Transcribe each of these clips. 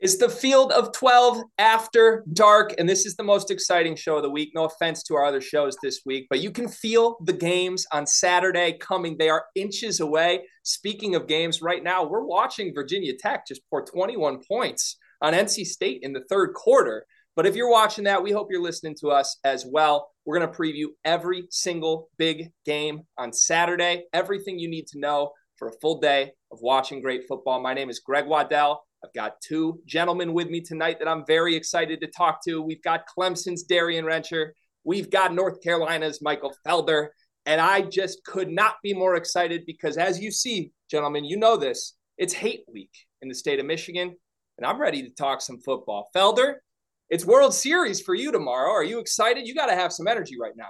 It's the field of 12 after dark, and this is the most exciting show of the week. No offense to our other shows this week, but you can feel the games on Saturday coming. They are inches away. Speaking of games, right now we're watching Virginia Tech just pour 21 points on NC State in the third quarter. But if you're watching that, we hope you're listening to us as well. We're going to preview every single big game on Saturday, everything you need to know for a full day of watching great football. My name is Greg Waddell. I've got two gentlemen with me tonight that I'm very excited to talk to. We've got Clemson's Darian Rencher. We've got North Carolina's Michael Felder. And I just could not be more excited because, as you see, gentlemen, you know this, it's hate week in the state of Michigan. And I'm ready to talk some football. Felder, it's World Series for you tomorrow. Are you excited? You got to have some energy right now.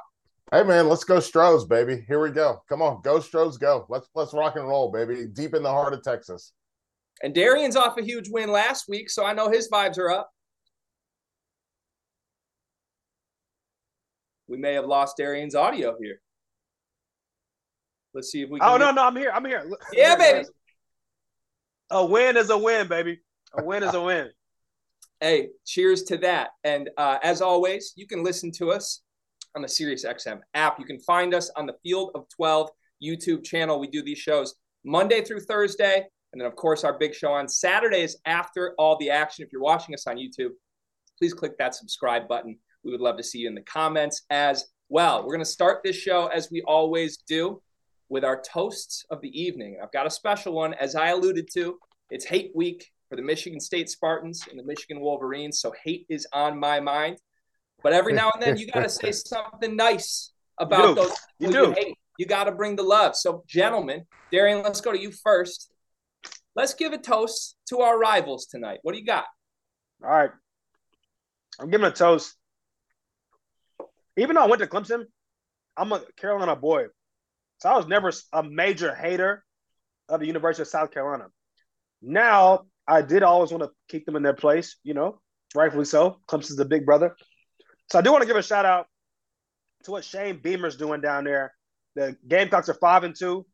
Hey man, let's go Stros, baby. Here we go. Come on, go Stros, go. Let's let's rock and roll, baby. Deep in the heart of Texas. And Darian's off a huge win last week, so I know his vibes are up. We may have lost Darian's audio here. Let's see if we. Can. Oh no, no, I'm here. I'm here. Yeah, baby. A win is a win, baby. A win is a win. Hey, cheers to that! And uh, as always, you can listen to us on the SiriusXM app. You can find us on the Field of Twelve YouTube channel. We do these shows Monday through Thursday and then, of course, our big show on Saturdays after all the action. If you're watching us on YouTube, please click that subscribe button. We would love to see you in the comments as well. We're going to start this show as we always do with our toasts of the evening. I've got a special one, as I alluded to. It's Hate Week for the Michigan State Spartans and the Michigan Wolverines. So hate is on my mind. But every now and then, you got to say something nice about you those you, do. you hate. You got to bring the love. So, gentlemen, Darian, let's go to you first. Let's give a toast to our rivals tonight. What do you got? All right. I'm giving a toast. Even though I went to Clemson, I'm a Carolina boy. So I was never a major hater of the University of South Carolina. Now, I did always want to keep them in their place, you know, rightfully so. Clemson's the big brother. So I do want to give a shout out to what Shane Beamer's doing down there. The Gamecocks are five and two,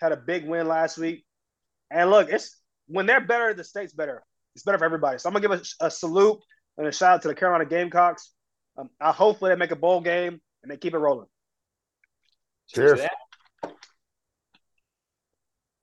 had a big win last week. And look, it's when they're better, the state's better. It's better for everybody. So I'm gonna give a, a salute and a shout out to the Carolina Gamecocks. Um, I hopefully they make a bowl game and they keep it rolling. Cheers.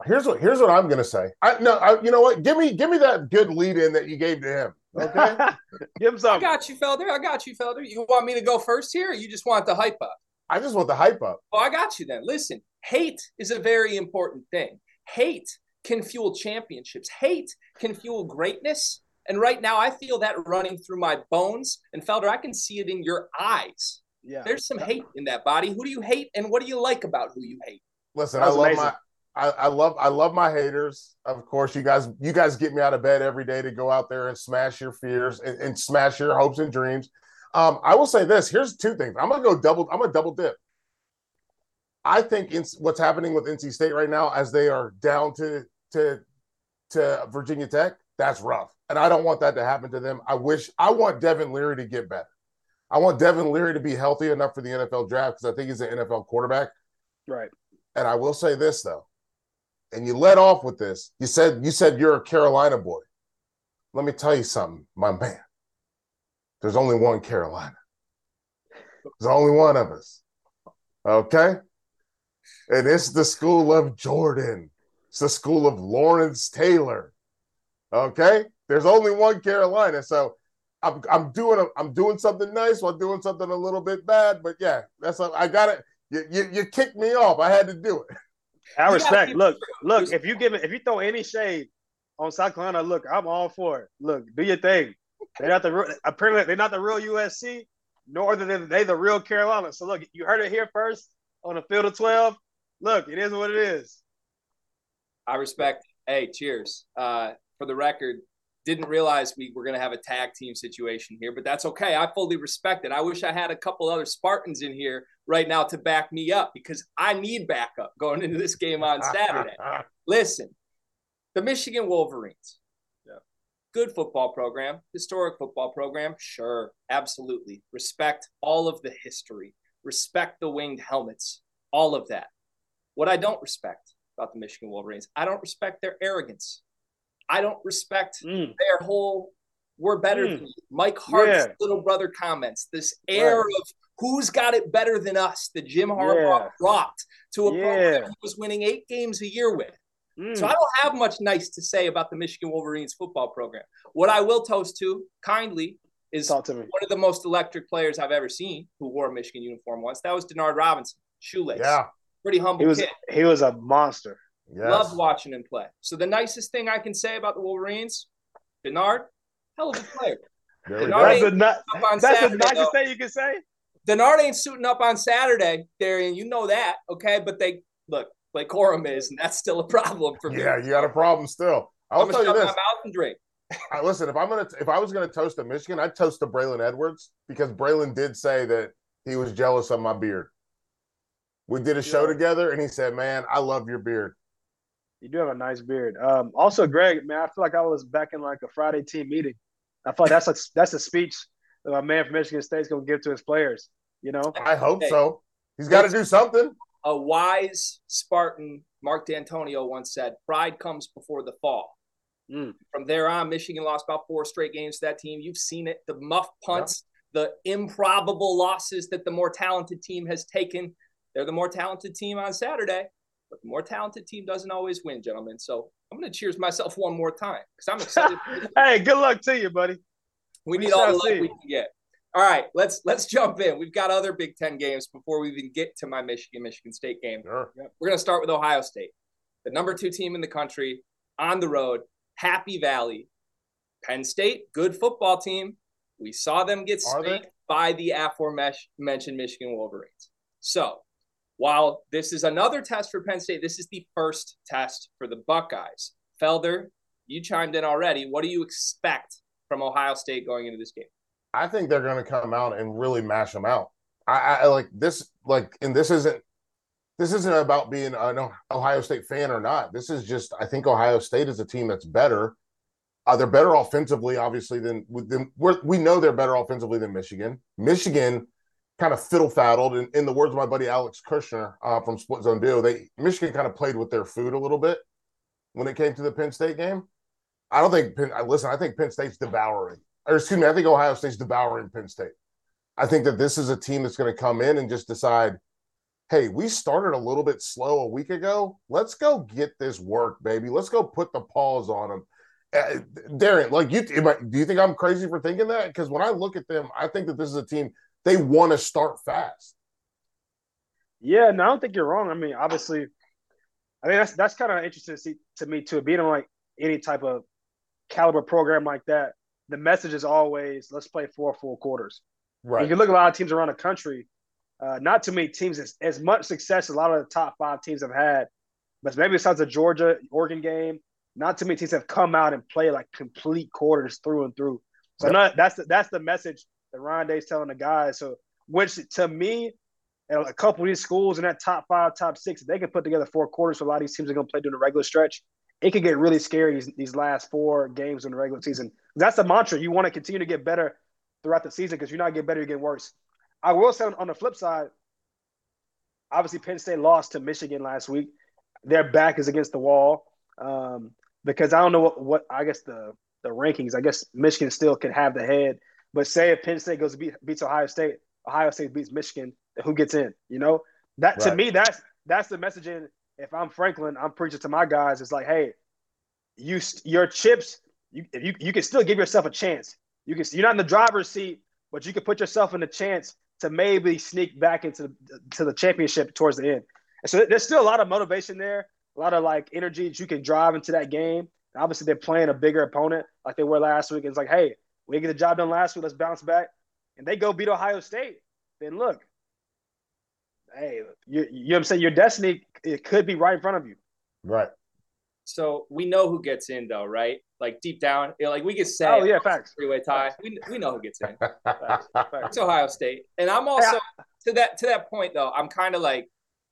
Here's what here's what I'm gonna say. I no, I, you know what? Give me give me that good lead in that you gave to him. Okay, give him some. I got you, Felder. I got you, Felder. You want me to go first here, or you just want the hype up? I just want the hype up. Well, I got you then. Listen, hate is a very important thing. Hate can fuel championships. Hate can fuel greatness. And right now, I feel that running through my bones. And Felder, I can see it in your eyes. Yeah. There's some hate in that body. Who do you hate, and what do you like about who you hate? Listen, I love amazing. my. I, I, love I love my haters. Of course, you guys you guys get me out of bed every day to go out there and smash your fears and, and smash your hopes and dreams. Um, I will say this. Here's two things. I'm gonna go double. I'm gonna double dip. I think in, what's happening with NC State right now, as they are down to to to Virginia Tech, that's rough. And I don't want that to happen to them. I wish I want Devin Leary to get better. I want Devin Leary to be healthy enough for the NFL draft because I think he's an NFL quarterback. Right. And I will say this though, and you let off with this. You said you said you're a Carolina boy. Let me tell you something, my man. There's only one Carolina. There's only one of us. Okay? And it's the school of Jordan. It's the school of Lawrence Taylor. Okay, there's only one Carolina, so I'm I'm doing a, I'm doing something nice while doing something a little bit bad. But yeah, that's a, I got it. You, you, you kicked me off. I had to do it. I respect. Look, look. If you give it, if you throw any shade on South Carolina, look, I'm all for it. Look, do your thing. They're not the apparently they're not the real USC, nor are they, they the real Carolina. So look, you heard it here first on the field of twelve. Look, it is what it is. I respect. Hey, cheers. Uh, for the record, didn't realize we were going to have a tag team situation here, but that's okay. I fully respect it. I wish I had a couple other Spartans in here right now to back me up because I need backup going into this game on Saturday. Listen, the Michigan Wolverines. Yeah. Good football program, historic football program. Sure, absolutely. Respect all of the history, respect the winged helmets, all of that. What I don't respect about the Michigan Wolverines. I don't respect their arrogance. I don't respect Mm. their whole we're better Mm. than you. Mike Hart's Yeah. little brother comments, this air Right. of who's got it better than us that Jim Harbaugh Yeah. brought to a Yeah. program he was winning eight games a year with. Mm. So I don't have much nice to say about the Michigan Wolverines football program. What I will toast to kindly is to one of the most electric players I've ever seen who wore a Michigan uniform once. That was Denard Robinson, shoelace. Yeah. Pretty humble He was kid. he was a monster. Yes. Loved watching him play. So the nicest thing I can say about the Wolverines, Denard, hell of a player. There Denard. That's ain't the not, up on that's the nicest though. thing you can say. Denard ain't suiting up on Saturday, Darian. You know that, okay? But they look like Corum is, and that's still a problem for me. Yeah, you got a problem still. I'll I'm tell you shut this. my mouth and drink. I, listen, if I'm gonna if I was gonna toast to Michigan, I'd toast to Braylon Edwards because Braylon did say that he was jealous of my beard. We did a show Yeah. together, and he said, "Man, I love your beard." You do have a nice beard. Um, also, Greg, man, I feel like I was back in like a Friday team meeting. I feel like that's a that's a speech that my man from Michigan State's gonna give to his players. You know, I hope Hey. so. He's got to do something. A wise Spartan, Mark Dantonio, once said, "Pride comes before the fall." Mm. From there on, Michigan lost about four straight games to that team. You've seen it: the muff punts, the improbable losses that the more talented team has taken. They're the more talented team on Saturday, but the more talented team doesn't always win, gentlemen. So I'm going to cheers myself one more time because I'm excited. hey, good luck to you, buddy. We We need all the shall luck we can get. All right, let's let's jump in. We've got other Big Ten games before we even get to my Michigan Michigan State game. Sure. We're going to start with Ohio State, the number two team in the country, on the road, Happy Valley. Penn State, good football team. We saw them get Are spanked by the aforementioned Michigan Wolverines. So, while this is another test for Penn State, this is the first test for the Buckeyes. Felder, you chimed in already. What do you expect from Ohio State going into this game? I think they're going to come out and really mash them out. I, I like this, like, and this isn't this isn't about being an Ohio State fan or not. This is just I think Ohio State is a team that's better. Uh, they're better offensively, obviously, than, than we know they're better offensively than Michigan. Michigan kind of fiddle faddled, in, in the words of my buddy Alex Kirshner uh, from Split Zone Duo, they Michigan kind of played with their food a little bit when it came to the Penn State game. I don't think Penn. Listen, I think Penn State's devouring, or excuse me, I think Ohio State's devouring Penn State. I think that this is a team that's going to come in and just decide, hey, we started a little bit slow a week ago. Let's go get this work, baby. Let's go put the pause on them. Uh, Darren, like you, I, do you think I'm crazy for thinking that? Because when I look at them, I think that this is a team they want to start fast. Yeah, no, I don't think you're wrong. I mean, obviously, I mean that's that's kind of interesting to see to me too. Being on like any type of caliber program like that, the message is always let's play four full quarters. Right. You can look at a lot of teams around the country. Uh, not too many teams as, as much success as a lot of the top five teams have had, but maybe besides the Georgia Oregon game, not too many teams have come out and played like complete quarters through and through. So Yep. no, that's the, that's the message that Ryan Day's telling the guys. So which to me, and a couple of these schools in that top five, top six, they can put together four quarters. So a lot of these teams are going to play during the regular stretch. It could get really scary these, these last four games in the regular season. That's the mantra. You want to continue to get better throughout the season because you're not getting better, you get worse. I will say on, on the flip side, obviously Penn State lost to Michigan last week. Their back is against the wall um, because I don't know what, what I guess the the rankings. I guess Michigan still can have the head, but say if Penn State goes to beat, beats Ohio State, Ohio State beats Michigan, who gets in? You know that to me that's that's the messaging. If I'm Franklin, I'm preaching to my guys. It's like, hey, you your chips, you you you can still give yourself a chance. You can you're not in the driver's seat, but you can put yourself in a chance to maybe sneak back into the, to the championship towards the end. And so there's still a lot of motivation there, a lot of like energy that you can drive into that game. And obviously, they're playing a bigger opponent like they were last week. And it's like, hey, we didn't get the job done last week. Let's bounce back. And they go beat Ohio State. Then look, hey, you, you know what I'm saying? Your destiny it could be right in front of you. Right. So we know who gets in, though, right? Like deep down, you know, like we could say, Oh, yeah, facts. three-way tie. We, we know who gets in. Facts, facts. It's Ohio State, and I'm also to that to that point though. I'm kind of like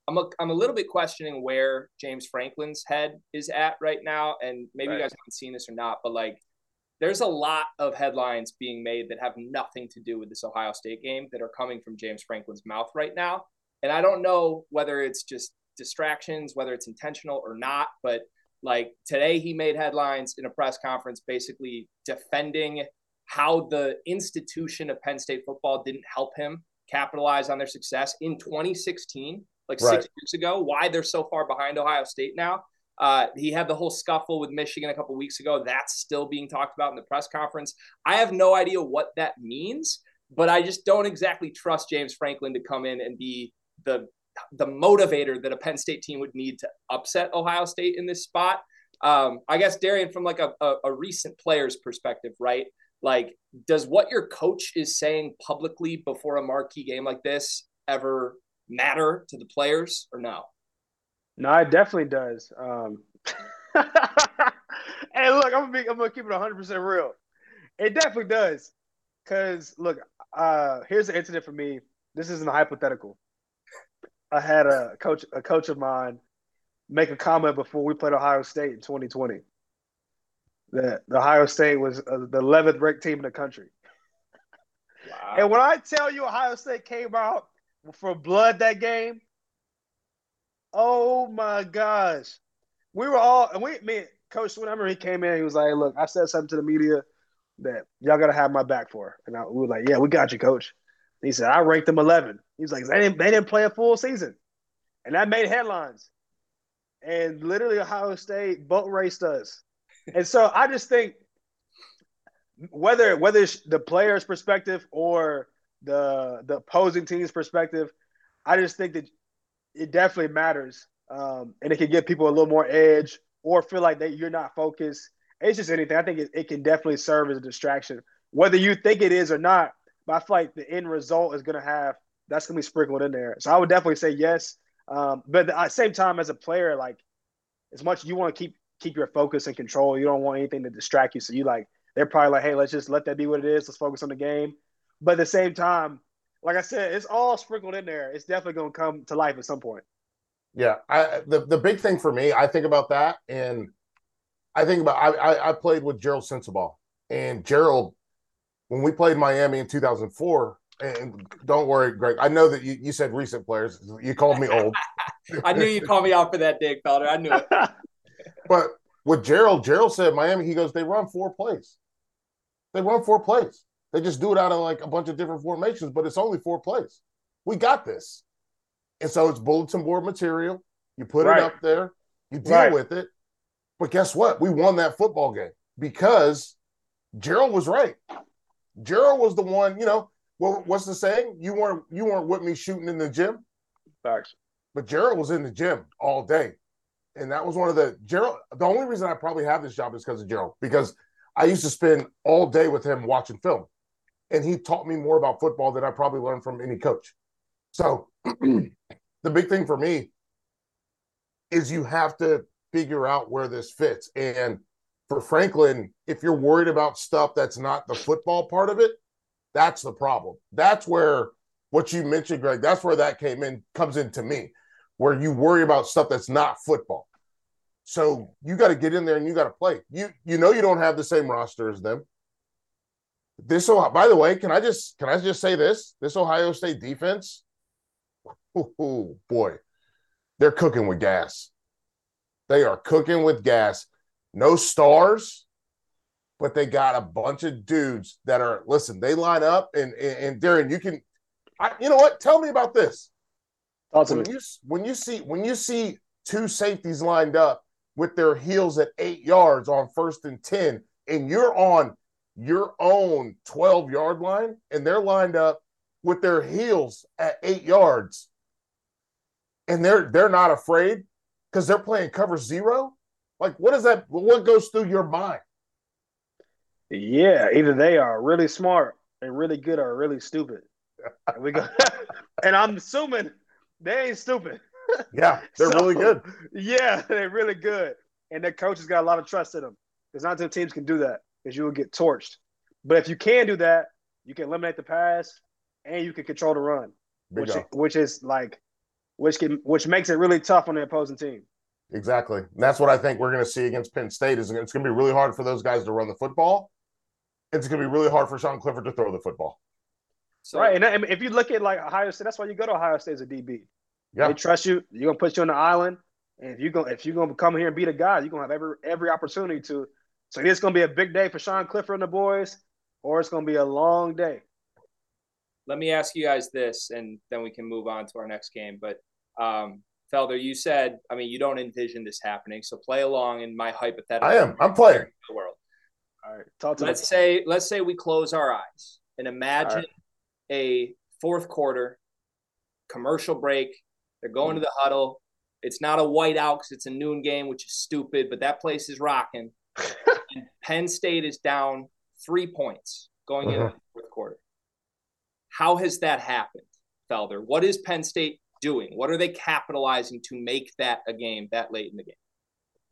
I'm a I'm a little bit questioning where James Franklin's head is at right now, and maybe you guys haven't seen this or not, but like there's a lot of headlines being made that have nothing to do with this Ohio State game that are coming from James Franklin's mouth right now, and I don't know whether it's just distractions, whether it's intentional or not, but Like today, he made headlines in a press conference basically defending how the institution of Penn State football didn't help him capitalize on their success in 2016, like right. six years ago, why they're so far behind Ohio State now. Uh, he had the whole scuffle with Michigan a couple weeks ago. That's still being talked about in the press conference. I have no idea what that means, but I just don't exactly trust James Franklin to come in and be the the motivator that a Penn State team would need to upset Ohio State in this spot. Um, I guess Darian, from like a, a, a recent player's perspective, right? Like, does what your coach is saying publicly before a marquee game like this ever matter to the players or no? No, it definitely does. Um, and look, I'm gonna, be, I'm gonna keep it 100 percent real. It definitely does. Cause look, uh, here's an incident for me. This isn't a hypothetical. I had a coach, a coach of mine, make a comment before we played Ohio State in 2020. That the Ohio State was uh, the 11th ranked team in the country. Wow. And when I tell you Ohio State came out for blood that game, Oh my gosh. We were all and we me coach whenever he came in, he was like, Look, I said something to the media that y'all gotta have my back for. And I, we were like, Yeah, we got you, coach. And he said, I ranked them 11. He's like, they didn't, they didn't play a full season. And that made headlines. And literally, Ohio State boat raced us. and so I just think whether whether it's the player's perspective or the the opposing team's perspective, I just think that it definitely matters, um, and it can give people a little more edge or feel like that you're not focused. It's just anything. I think it, it can definitely serve as a distraction, whether you think it is or not. But I feel like the end result is going to have that's going to be sprinkled in there. So I would definitely say yes. Um, but at the same time, as a player, like as much you want to keep keep your focus and control, you don't want anything to distract you. So you like they're probably like, hey, let's just let that be what it is. Let's focus on the game. But at the same time, like I said, it's all sprinkled in there. It's definitely going to come to life at some point. Yeah, I, the the big thing for me, I think about that, and I think about I I, I played with Gerald Sensabaugh, and Gerald, when we played Miami in 2004, and don't worry, Greg, I know that you, you said recent players. You called me old. I knew you'd call me out for that, Dick Felder. I knew it. but with Gerald, Gerald said Miami. He goes, they run four plays. They run four plays. They just do it out of like a bunch of different formations, but it's only four plays. We got this. And so it's bulletin board material. You put right. it up there, you deal right. with it. But guess what? We won that football game because Gerald was right. Gerald was the one, you know, well, what's the saying? You weren't you weren't with me shooting in the gym. Facts. But Gerald was in the gym all day. And that was one of the Gerald. The only reason I probably have this job is because of Gerald, because I used to spend all day with him watching film and he taught me more about football than I probably learned from any coach. So the big thing for me is you have to figure out where this fits. And for Franklin, if you're worried about stuff that's not the football part of it, that's the problem. That's where what you mentioned, Greg, that's where that came in, comes into me, where you worry about stuff that's not football. So you got to get in there and you got to play. You you know you don't have the same roster as them. This oh by the way, can I just can I just say this? This Ohio State defense, oh boy, they're cooking with gas. They are cooking with gas. No stars, but they got a bunch of dudes that are listen. They line up, and and, and Darren, you can, I, you know what? Tell me about this. Awesome. When you when you see when you see two safeties lined up with their heels at eight yards on first and ten, and you're on your own 12 yard line and they're lined up with their heels at eight yards. And they're they're not afraid because they're playing cover zero? Like what is that what goes through your mind? Yeah either they are really smart and really good or really stupid. And we go and i'm assuming they ain't stupid. Yeah they're so, really good. yeah they're really good. And their coaches got a lot of trust in them because not two teams can do that because you will get torched. But if you can do that, you can eliminate the pass and you can control the run, which which is like which can which makes it really tough on the opposing team. Exactly. And that's what I think we're going to see against Penn State. Is it's going to be really hard for those guys to run the football. It's going to be really hard for Sean Clifford to throw the football. So, right, and if you look at like Ohio State, that's why you go to Ohio State as a DB. Yeah. They trust you. You're gonna put you on the island. And if you go if you're gonna come here and beat a guy, you're gonna have every every opportunity to. So it's gonna be a big day for Sean Clifford and the boys, or it's gonna be a long day. Let me ask you guys this, and then we can move on to our next game. But um, Felder, you said, I mean, you don't envision this happening, so play along in my hypothetical. I am. I'm playing. The world. All right, talk to Let's me. say, let's say we close our eyes and imagine right. a fourth quarter commercial break. They're going to the huddle. It's not a whiteout because it's a noon game, which is stupid, but that place is rocking. and Penn State is down three points going into Mhm. the fourth quarter. How has that happened, Felder? What is Penn State doing? What are they capitalizing to make that a game that late in the game?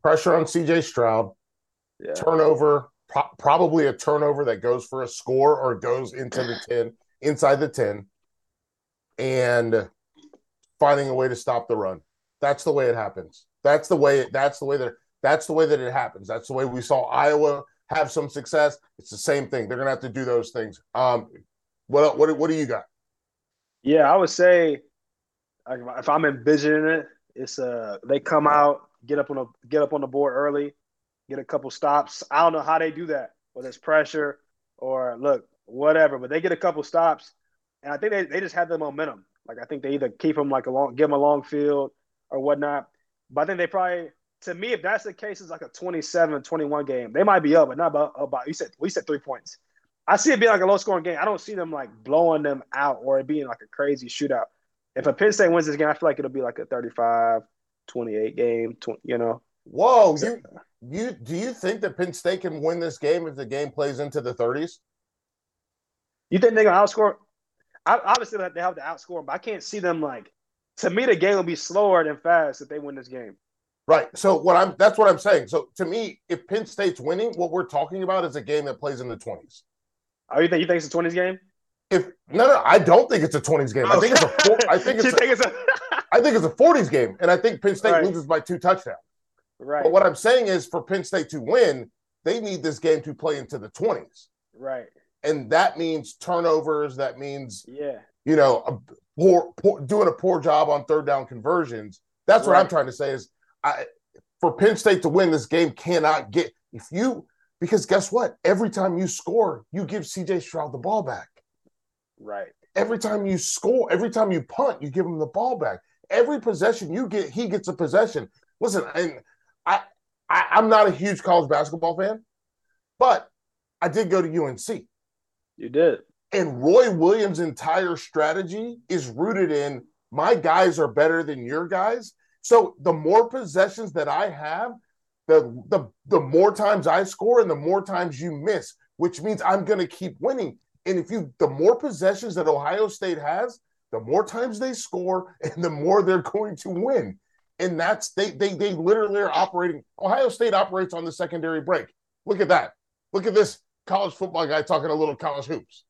Pressure on CJ Stroud, Yeah. turnover, pro- probably a turnover that goes for a score or goes into the 10, inside the 10, and finding a way to stop the run. That's the way it happens. That's the way that's the way that that's the way that it happens. That's the way we saw Iowa have some success. It's the same thing. They're gonna have to do those things. Um what what what do you got? Yeah, I would say if I'm envisioning it, it's uh they come out, get up on a get up on the board early, get a couple stops. I don't know how they do that, whether it's pressure or look, whatever, but they get a couple stops, and I think they, they just have the momentum. Like I think they either keep them like a long, give them a long field or whatnot. But I think they probably, to me, if that's the case, it's like a 27-21 game. They might be up, but not about, about you said we said three points. I see it being like a low scoring game. I don't see them like blowing them out or it being like a crazy shootout. If a Penn State wins this game, I feel like it'll be like a 35 28 game, tw- you know. Whoa, you you do you think that Penn State can win this game if the game plays into the 30s? You think they're to outscore? I, obviously, they have to outscore them, but I can't see them like. To me, the game will be slower than fast if they win this game. Right. So what I'm that's what I'm saying. So to me, if Penn State's winning, what we're talking about is a game that plays in the 20s. Oh, you think you think it's a 20s game? If no, no, I don't think it's a 20s game. I think it's a oh, four, I think it's a, think it's a I think it's a 40s game, and I think Penn State Right. loses by two touchdowns. right, But what I'm saying is, for Penn State to win, they need this game to play into the 20s, right, and that means turnovers. That means yeah, you know poor, poor doing a poor job on third down conversions. That's what I'm trying to say. Is I for Penn State to win this game cannot get if you because guess what? Every time you score, you give CJ Stroud the ball back. right, Every time you score, every time you punt, you give him the ball back. Every possession you get, he gets a possession. Listen, and I, I I'm not a huge college basketball fan, but I did go to UNC. you did. And Roy Williams' entire strategy is rooted in my guys are better than your guys. So the more possessions that I have, the the the more times I score and the more times you miss, which means I'm going to keep winning. And if you the more possessions that Ohio State has, the more times they score and the more they're going to win. And that's they they they literally are operating Ohio State operates on the secondary break. Look at that. Look at this college football guy talking a little college hoops.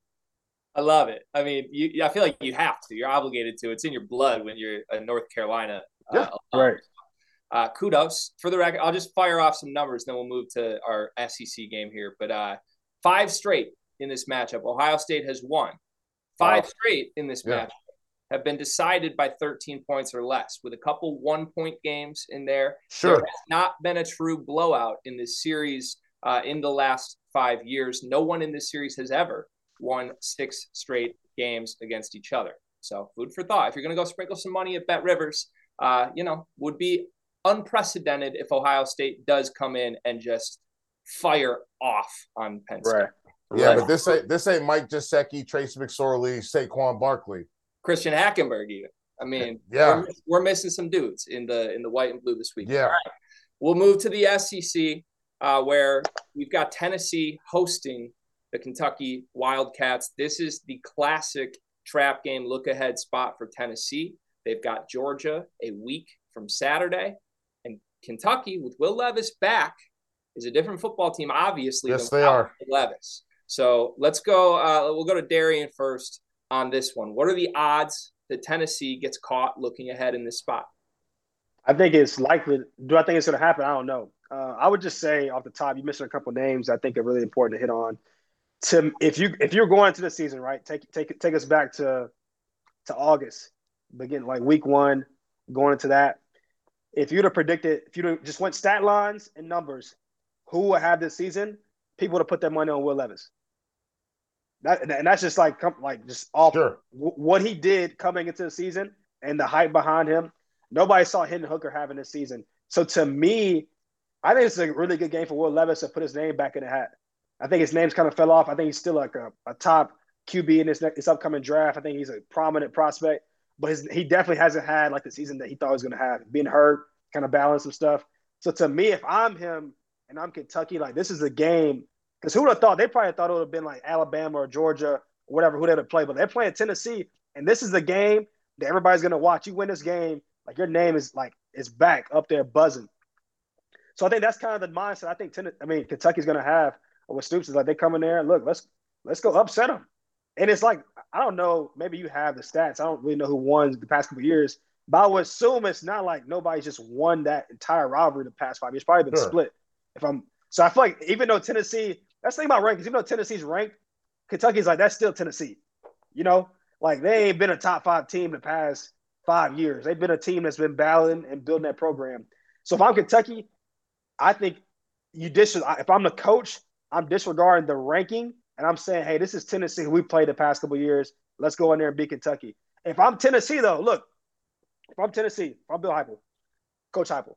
I love it. I mean, you, I feel like you have to. You're obligated to. It's in your blood when you're a North Carolina. Uh, Yeah, alum. right. Uh, kudos for the record. I'll just fire off some numbers, then we'll move to our SEC game here. But uh, five straight in this matchup. Ohio State has won. Five Wow. straight in this Yeah. matchup have been decided by 13 points or less, with a couple one point games in there. Sure. There has not been a true blowout in this series uh, in the last five years. No one in this series has ever won six straight games against each other. So, food for thought. If you're going to go sprinkle some money at BetRivers, uh, you know, would be unprecedented if Ohio State does come in and just fire off on Penn State. Right. Yeah, Right. but this ain't this ain't Mike Gesicki, Trace McSorley, Saquon Barkley. Christian Hackenberg, even. I mean, Yeah. we're, we're missing some dudes in the in the white and blue this week. Yeah. We'll move to the SEC, uh, where we've got Tennessee hosting the Kentucky Wildcats. This is the classic trap game look ahead spot for Tennessee. They've got Georgia a week from Saturday, and Kentucky with Will Levis back is a different football team, obviously. Yes, than they are. Levis. So let's go. Uh, we'll go to Darian first on this one. What are the odds that Tennessee gets caught looking ahead in this spot? I think it's likely. Do I think it's going to happen? I don't know. Uh, I would just say off the top, you mentioned a couple names. I think are really important to hit on. To if you if you're going to the season, right? Take take take us back to to August, begin like week one, going into that. if you'd have predicted, if you'd have just went stat lines and numbers, who will have this season, people would have put their money on Will Levis. That, and that's just like like just off Sure. what he did coming into the season and the hype behind him. Nobody saw Hendon Hooker having this season. So to me, I think it's a really good game for Will Levis to put his name back in the hat. I think his name's kind of fell off. I think he's still like a, a top QB in this next, this upcoming draft. I think he's a prominent prospect, but his, he definitely hasn't had like the season that he thought he was going to have. Being hurt, kind of balance some stuff. So to me, if I'm him and I'm Kentucky, like this is a game because who would have thought? They probably thought it would have been like Alabama or Georgia or whatever who they would play, but they're playing Tennessee, and this is the game that everybody's going to watch. You win this game, like your name is like is back up there buzzing. So I think that's kind of the mindset. I think Tennessee, I mean Kentucky's going to have with Stoops is like they come in there and look, let's let's go upset them. And it's like I don't know, maybe you have the stats. I don't really know who won the past couple years, but I would assume it's not like nobody's just won that entire rivalry the past five years. Probably been Sure. split. If I'm so, I feel like even though Tennessee, that's the thing about rankings. Even though Tennessee's ranked, Kentucky's like that's still Tennessee. You know, like they ain't been a top five team the past five years. They've been a team that's been battling and building that program. So if I'm Kentucky, I think you dis. If I'm the coach, I'm disregarding the ranking and I'm saying, hey, this is Tennessee we played the past couple years. Let's go in there and beat Kentucky. If I'm Tennessee, though, look, if I'm Tennessee, if I'm Bill Heupel, Coach Heupel,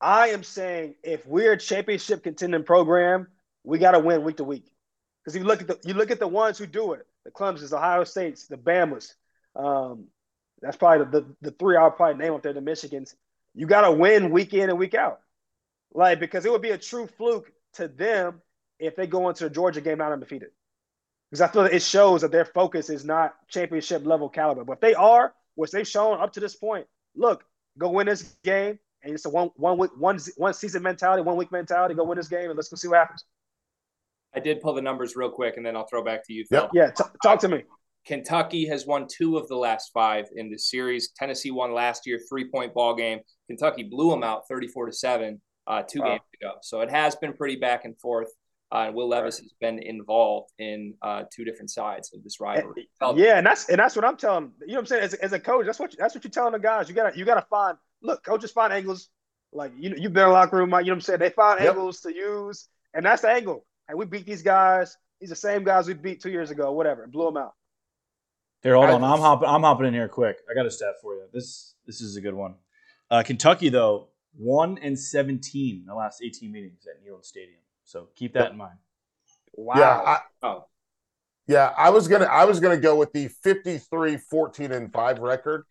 I am saying if we're a championship contending program, we got to win week to week. Because you look at the you look at the ones who do it, the Clemson's, Ohio States, the Bama's. Um, that's probably the, the, the three I'll probably name up there, the Michigans. You got to win week in and week out. Like, because it would be a true fluke to them if they go into the Georgia game not undefeated. Because I feel that it shows that their focus is not championship level caliber. But if they are, which they've shown up to this point, look, go win this game. And it's a one one week, one one season mentality, one week mentality. Go win this game and let's go see what happens. I did pull the numbers real quick, and then I'll throw back to you. Phil. Yep. Yeah, t- talk to me. Kentucky has won two of the last five in this series. Tennessee won last year, three point ball game. Kentucky blew them out 34 to 7 uh, two Wow. games ago. So it has been pretty back and forth. Uh, and Will Levis has been involved in uh, two different sides of this rivalry. Felt- Yeah, and that's and that's what I'm telling. You know what I'm saying? As, a- as a coach, that's what that's what you're telling the guys. You gotta you gotta find. Look, coaches find angles. Like you you've been in the locker room. You know what I'm saying? They find Yep. angles to use, and that's the angle. And we beat these guys. These are the same guys we beat two years ago. Whatever, blew them out. Here, hold I on. I'm hopping. I'm hopping in here quick. I got a stat for you. This this is a good one. Uh, Kentucky though one and seventeen in the last 18 meetings at Neyland Stadium. So keep that in mind. Wow. Yeah, I, Oh, yeah, I was gonna I was gonna go with the 53 14 and 5 record.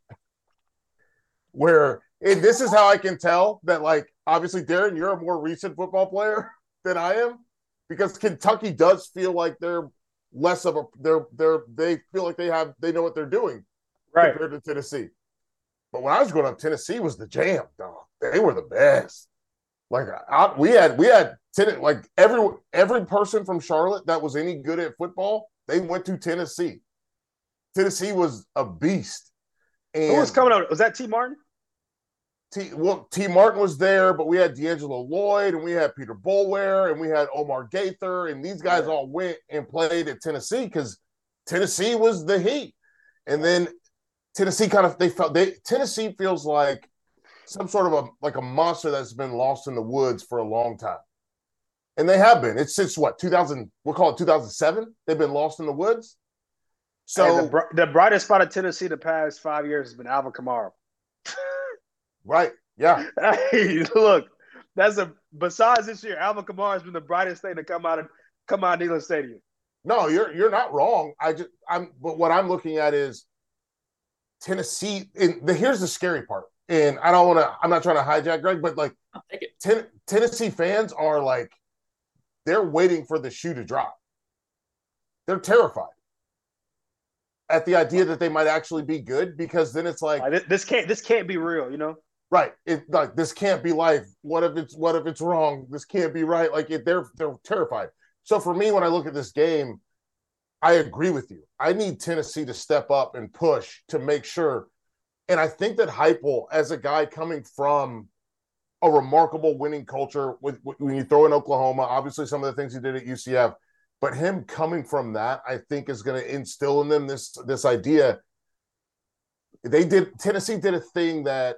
Where and this is how I can tell that like obviously Darren, you're a more recent football player than I am, because Kentucky does feel like they're less of a they're they're they feel like they have they know what they're doing right. compared to Tennessee. But when I was growing up, Tennessee was the jam, dog. They were the best. Like I, we had, we had ten, like every every person from Charlotte that was any good at football, they went to Tennessee. Tennessee was a beast. And Who was coming out? Was that Tee Martin? T, well, Tee Martin was there, but we had D'Angelo Lloyd and we had Peter Bolware and we had Omar Gaither, and these guys Yeah. all went and played at Tennessee because Tennessee was the heat. And then Tennessee kind of they felt they Tennessee feels like some sort of a like a monster that's been lost in the woods for a long time. And they have been. It's since what 2000, we'll call it 2007. They've been lost in the woods. So So the, br- the brightest spot of Tennessee the past five years has been Alvin Kamara. right, yeah. Hey, look, that's a besides this year, Alvin Kamara has been the brightest thing to come out of come out of Neyland Stadium. No, you're you're not wrong. I just I'm but what I'm looking at is Tennessee. And the here's the scary part. And I don't want to. I'm not trying to hijack Greg, but like I'll take it. ten, Tennessee fans are like they're waiting for the shoe to drop. They're terrified at the idea that they might actually be good because then it's like Like, this, this can't this can't be real, you know. right it like this can't be life what if it's what if it's wrong this can't be right like it, they're they're terrified so for me when i look at this game i agree with you i need tennessee to step up and push to make sure and i think that Heupel as a guy coming from a remarkable winning culture with when you throw in oklahoma obviously some of the things he did at ucf but him coming from that i think is going to instill in them this this idea they did tennessee did a thing that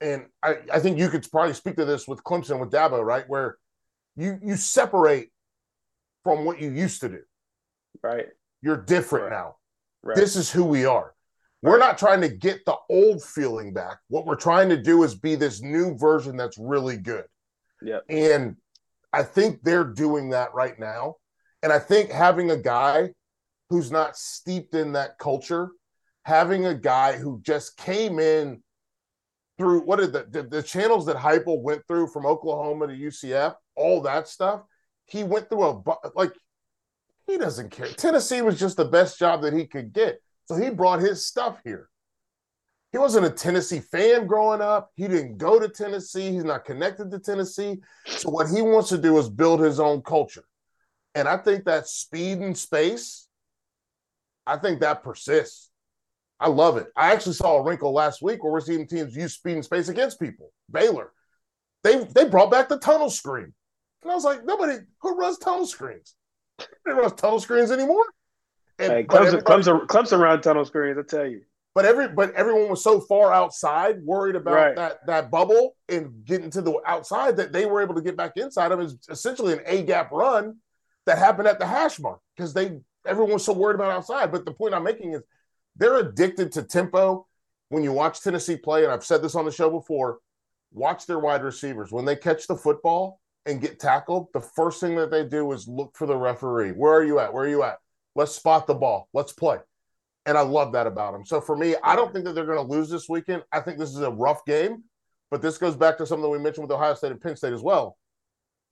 and I, I think you could probably speak to this with Clemson with Dabo, right? Where you you separate from what you used to do. Right. You're different Right. now. Right. This is who we are. We're not trying to get the old feeling back. What we're trying to do is be this new version that's really good. Yep. And I think they're doing that right now. And I think having a guy who's not steeped in that culture, having a guy who just came in through what did the, the, the channels that Heupel went through from Oklahoma to UCF, all that stuff, he went through a like he doesn't care. Tennessee was just the best job that he could get. So he brought his stuff here. He wasn't a Tennessee fan growing up. He didn't go to Tennessee. He's not connected to Tennessee. So what he wants to do is build his own culture. And I think that speed and space, I think that persists. I love it. I actually saw a wrinkle last week where we're seeing teams use speed and space against people. Baylor. They they brought back the tunnel screen. And I was like, nobody who runs tunnel screens? They don't run tunnel screens anymore. And, Hey, Clemson, Clemson, Clemson around tunnel screens. I tell you. but every but everyone was so far outside, worried about Right. that that bubble and getting to the outside that they were able to get back inside of it. It's essentially an A gap run that happened at the hash mark because they everyone was so worried about outside. But the point I'm making is they're addicted to tempo. When you watch Tennessee play, and I've said this on the show before, watch their wide receivers when they catch the football and get tackled. The first thing that they do is look for the referee. Where are you at? Where are you at? Let's spot the ball. Let's play. And I love that about them. So for me, I don't think that they're going to lose this weekend. I think this is a rough game, but this goes back to something that we mentioned with Ohio State and Penn State as well.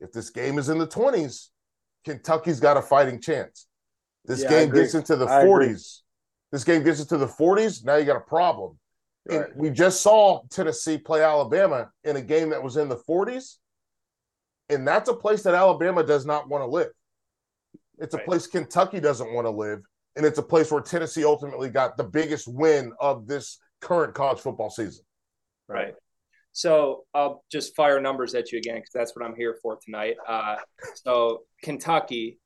If this game is in the 20s, Kentucky's got a fighting chance. This Yeah, game gets into the I agree. 40s. This game gets into the 40s. Now you got a problem. And we just saw Tennessee play Alabama in a game that was in the 40s. And that's a place that Alabama does not want to live. It's a Right. place Kentucky doesn't want to live. And it's a place where Tennessee ultimately got the biggest win of this current college football season. Right. So I'll just fire numbers at you again because that's what I'm here for tonight. Uh, so Kentucky,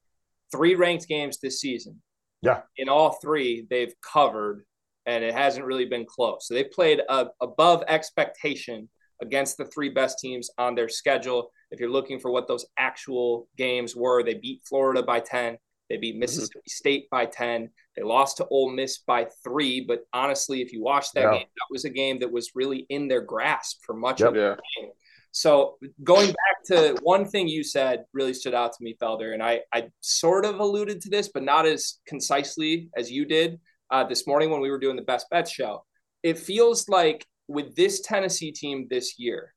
three ranked games this season. Yeah. In all three, they've covered, and it hasn't really been close. So they played uh, above expectation against the three best teams on their schedule. If you're looking for what those actual games were, they beat Florida by 10. They beat Mississippi State by 10. They lost to Ole Miss by three. But honestly, if you watch that Yeah. game, that was a game that was really in their grasp for much Yep. of the Yeah. game. So going back to one thing you said really stood out to me, Felder, and I, I sort of alluded to this, but not as concisely as you did uh, this morning when we were doing the best bets show. It feels like with this Tennessee team this year,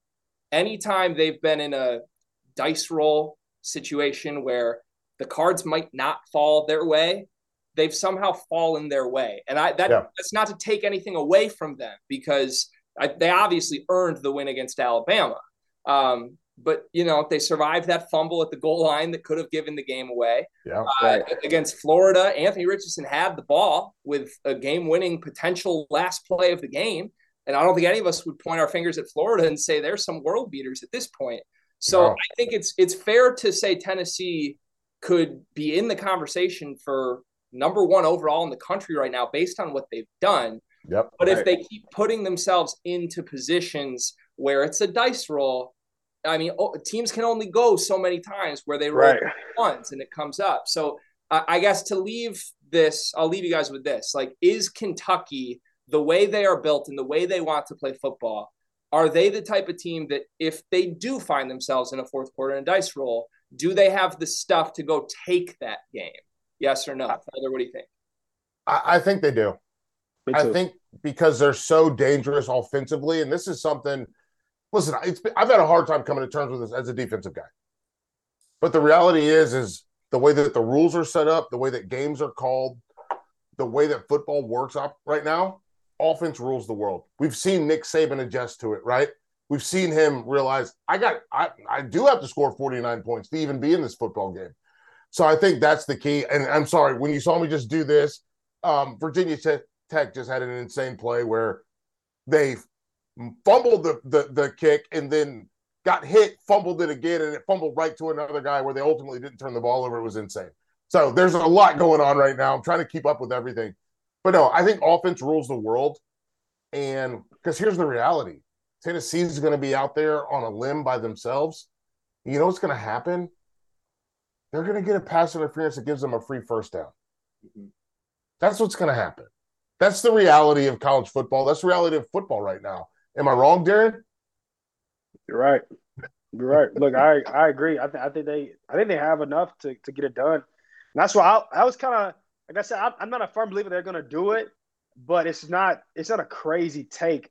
anytime they've been in a dice roll situation where the cards might not fall their way, they've somehow fallen their way. And I that Yeah. that's not to take anything away from them because I, they obviously earned the win against Alabama. Um, but you know they survived that fumble at the goal line that could have given the game away. Yeah. Uh, against Florida, Anthony Richardson had the ball with a game-winning potential last play of the game, and I don't think any of us would point our fingers at Florida and say they're some world beaters at this point. So No. I think it's it's fair to say Tennessee could be in the conversation for number one overall in the country right now based on what they've done. Yep. But if they keep putting themselves into positions where it's a dice roll, I mean, oh, teams can only go so many times where they roll Right. ones and it comes up. So I I guess to leave this, I'll leave you guys with this. Like, is Kentucky the way they are built and the way they want to play football? Are they the type of team that if they do find themselves in a fourth quarter and dice roll, do they have the stuff to go take that game? Yes or no? Tyler, what do you think? I, I think they do. I think because they're so dangerous offensively, and this is something. Listen, it's been, I've had a hard time coming to terms with this as a defensive guy. But the reality is, is the way that the rules are set up, the way that games are called, the way that football works up right now, offense rules the world. We've seen Nick Saban adjust to it, right? We've seen him realize I got I, I do have to score 49 points to even be in this football game. So I think that's the key. And I'm sorry, when you saw me just do this, um, Virginia Tech, just had an insane play where they fumbled the, the the kick and then got hit, fumbled it again, and it fumbled right to another guy where they ultimately didn't turn the ball over. It was insane. So there's a lot going on right now. I'm trying to keep up with everything. But no, I think offense rules the world. And because here's the reality Tennessee's going to be out there on a limb by themselves. You know what's going to happen? They're going to get a pass interference that gives them a free first down. Mm-hmm. That's what's going to happen. That's the reality of college football. That's the reality of football right now. Am I wrong, Darren? You're right. You're right. Look, I I agree. I, th- I think they I think they have enough to, to get it done. And that's why I, I was kind of like I said, I'm, not a firm believer they're going to do it, but it's not it's not a crazy take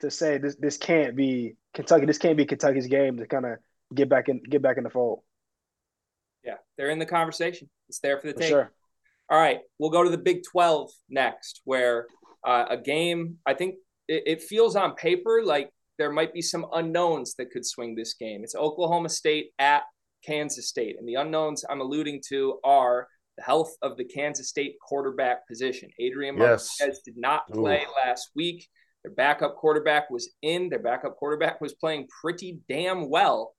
to say this this can't be Kentucky. This can't be Kentucky's game to kind of get back in get back in the fold. Yeah, they're in the conversation. It's there for the take. Sure. All right, we'll go to the Big Twelve next, where uh, a game I think it, it feels on paper like there might be some unknowns that could swing this game. It's Oklahoma State at Kansas State, and the unknowns I'm alluding to are the health of the Kansas State quarterback position. Adrian yes. Martinez did not play Ooh. last week. Their backup quarterback was in. Their backup quarterback was playing pretty damn well.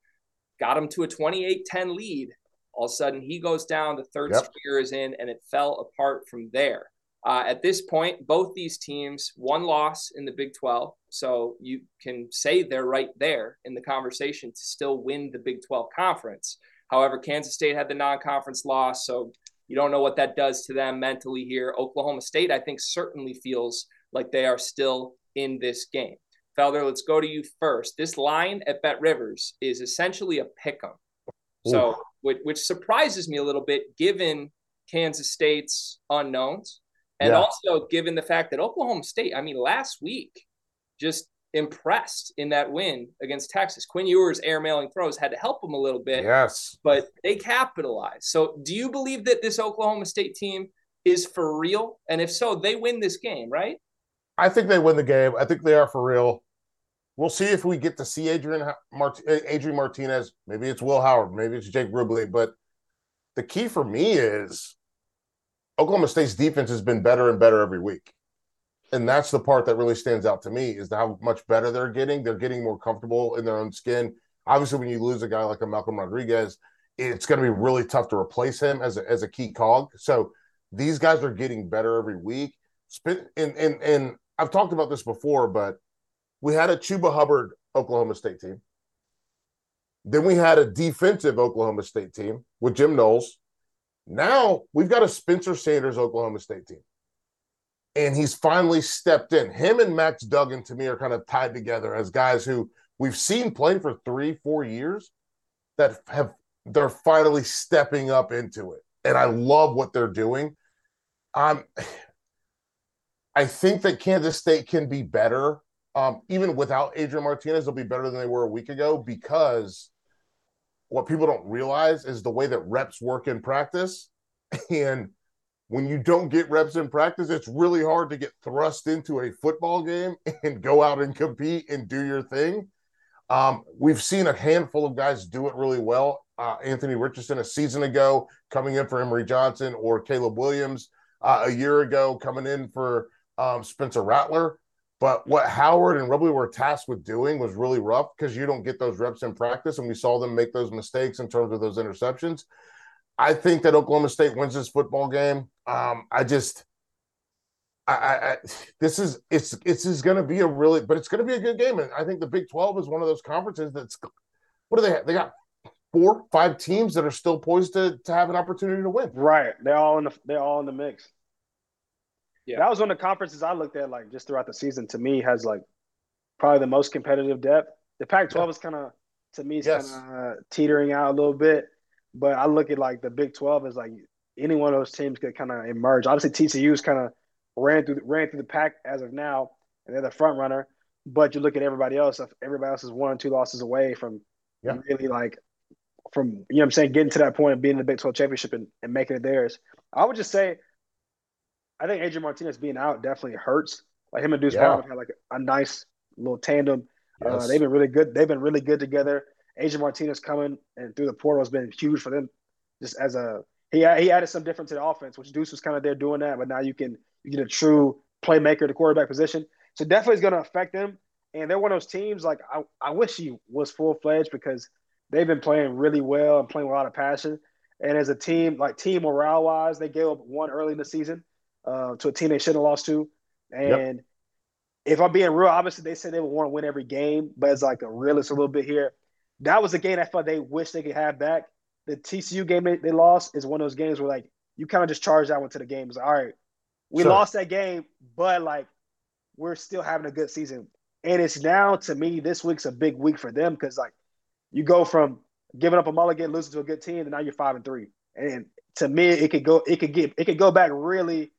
Got him to a 28 10 lead. All of a sudden, he goes down. The third yep. stringer is in, and it fell apart from there. Uh, at this point, both these teams, one loss in the Big 12. So you can say they're right there in the conversation to still win the Big 12 conference. However, Kansas State had the non conference loss. So you don't know what that does to them mentally here. Oklahoma State, I think, certainly feels like they are still in this game. Felder, let's go to you first. This line at BetRivers is essentially a pick 'em. So, which, which, surprises me a little bit given Kansas State's unknowns. And yeah. also given the fact that Oklahoma State, I mean, last week just impressed in that win against Texas. Quinn Ewers' airmailing throws had to help them a little bit. Yes. But they capitalized. So do you believe that this Oklahoma State team is for real? And if so, they win this game, right? I think they win the game. I think they are for real. We'll see if we get to see Adrian Mart- Adrian Martinez. Maybe it's Will Howard. Maybe it's Jake Rubley. But the key for me is Oklahoma State's defense has been better and better every week. And that's the part that really stands out to me is how much better they're getting. They're getting more comfortable in their own skin. Obviously, when you lose a guy like a Malcolm Rodriguez, it's going to be really tough to replace him as a, as a key cog. So these guys are getting better every week. And, and, and I've talked about this before, but we had a Chuba Hubbard Oklahoma State team. Then we had a defensive Oklahoma State team with Jim Knowles. Now we've got a Spencer Sanders Oklahoma State team. And he's finally stepped in. Him and Max Duggan, to me, are kind of tied together as guys who we've seen play for three, four years that have they're finally stepping up into it. And I love what they're doing. Um, I think that Kansas State can be better. Um, even without Adrian Martinez, they'll be better than they were a week ago because what people don't realize is the way that reps work in practice. And when you don't get reps in practice, it's really hard to get thrust into a football game and go out and compete and do your thing. Um, we've seen a handful of guys do it really well. Uh, Anthony Richardson a season ago coming in for Emory Johnson, or Caleb Williams uh, a year ago coming in for um, Spencer Rattler. But what Howard and Rubley were tasked with doing was really rough because you don't get those reps in practice, and we saw them make those mistakes in terms of those interceptions. I think that Oklahoma State wins this football game. Um, I just, I, I, this is it's it's is going to be a really, but it's going to be a good game, and I think the Big Twelve is one of those conferences that's. What do they have? They got four, five teams that are still poised to to have an opportunity to win. Right, they're all in the they're all in the mix. Yeah. That was one of the conferences I looked at like just throughout the season. To me, has like probably the most competitive depth. The Pac-12 yeah. is kind of to me yes. kind of teetering out a little bit, but I look at like the Big 12 as like any one of those teams could kind of emerge. Obviously, TCU's kind of ran through ran through the pack as of now, and they're the front runner. But you look at everybody else; everybody else is one or two losses away from yeah. really like from you know what I'm saying getting to that point of being in the Big 12 championship and, and making it theirs. I would just say I think Adrian Martinez being out definitely hurts. Like him and Deuce yeah. have had like a nice little tandem. Uh, yes. Uh, they've been really good. They've been really good together. Adrian Martinez coming and through the portal has been huge for them. Just as a he he added some difference to the offense, which Deuce was kind of there doing that, but now you can you get a true playmaker at the quarterback position. So definitely is going to affect them. And they're one of those teams like I, I wish he was full fledged because they've been playing really well and playing with a lot of passion. And as a team, like team morale wise, they gave up one early in the season uh, to a team they shouldn't have lost to. And yep. if I'm being real, obviously they said they would want to win every game, but it's like a realist a little bit here. That was a game I felt they wish they could have back. The TCU game they, they lost is one of those games where like you kind of just charge that one to the game. It's like, all right, we Sure. lost that game, but like we're still having a good season. And it's now to me this week's a big week for them because like you go from giving up a mulligan, losing to a good team, and now you're five and three. And to me, it could go, it could get, it could go back really,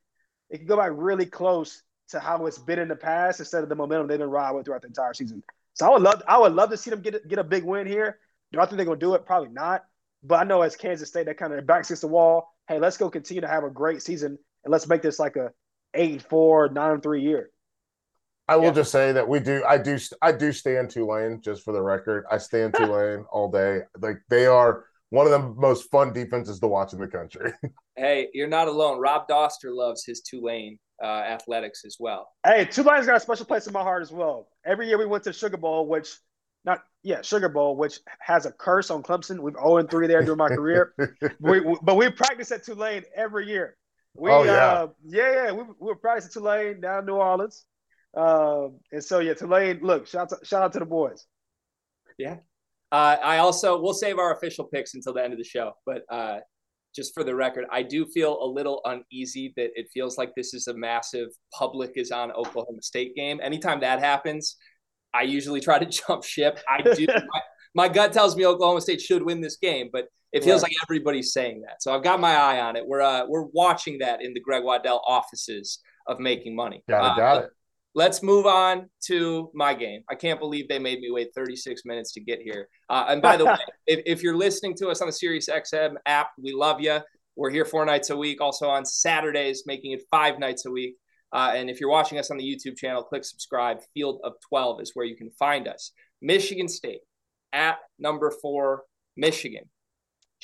it could go back really close to how it's been in the past instead of the momentum they've been riding with throughout the entire season. So I would love, I would love to see them get get a big win here. Do I think they're gonna do it? Probably not. But I know as Kansas State, that kind of backs against the wall. Hey, let's go continue to have a great season and let's make this like a eight and four, nine and three year. I will Yeah. just say that we do. I do. I do stand Tulane. Just for the record, I stand Tulane all day. Like they are one of the most fun defenses to watch in the country. Hey, you're not alone. Rob Doster loves his Tulane uh, athletics as well. Hey, Tulane's got a special place in my heart as well. Every year we went to Sugar Bowl, which not yeah, Sugar Bowl, which has a curse on Clemson. We've 0 and 3 there during my career. we, we- but we practice at Tulane every year. We, Oh, yeah. uh, yeah, yeah. We, we were practicing Tulane down in New Orleans. Um, and so yeah, Tulane, look, shout out, shout out to the boys. Yeah, uh, I also we'll save our official picks until the end of the show, but uh, just for the record, I do feel a little uneasy that it feels like this is a massive public is on Oklahoma State game. Anytime that happens, I usually try to jump ship. I do. my, my gut tells me Oklahoma State should win this game, but it feels Right. like everybody's saying that. So I've got my eye on it. We're uh, we're watching that in the Greg Waddell offices of making money. got Uh, it. Got it. Let's move on to my game. I can't believe they made me wait 36 minutes to get here. Uh, and by the way, if, if you're listening to us on the Sirius XM app, we love you. We're here four nights a week, also on Saturdays, making it five nights a week. Uh, and if you're watching us on the YouTube channel, click subscribe. Field of 12 is where you can find us. Michigan State at number four, Michigan.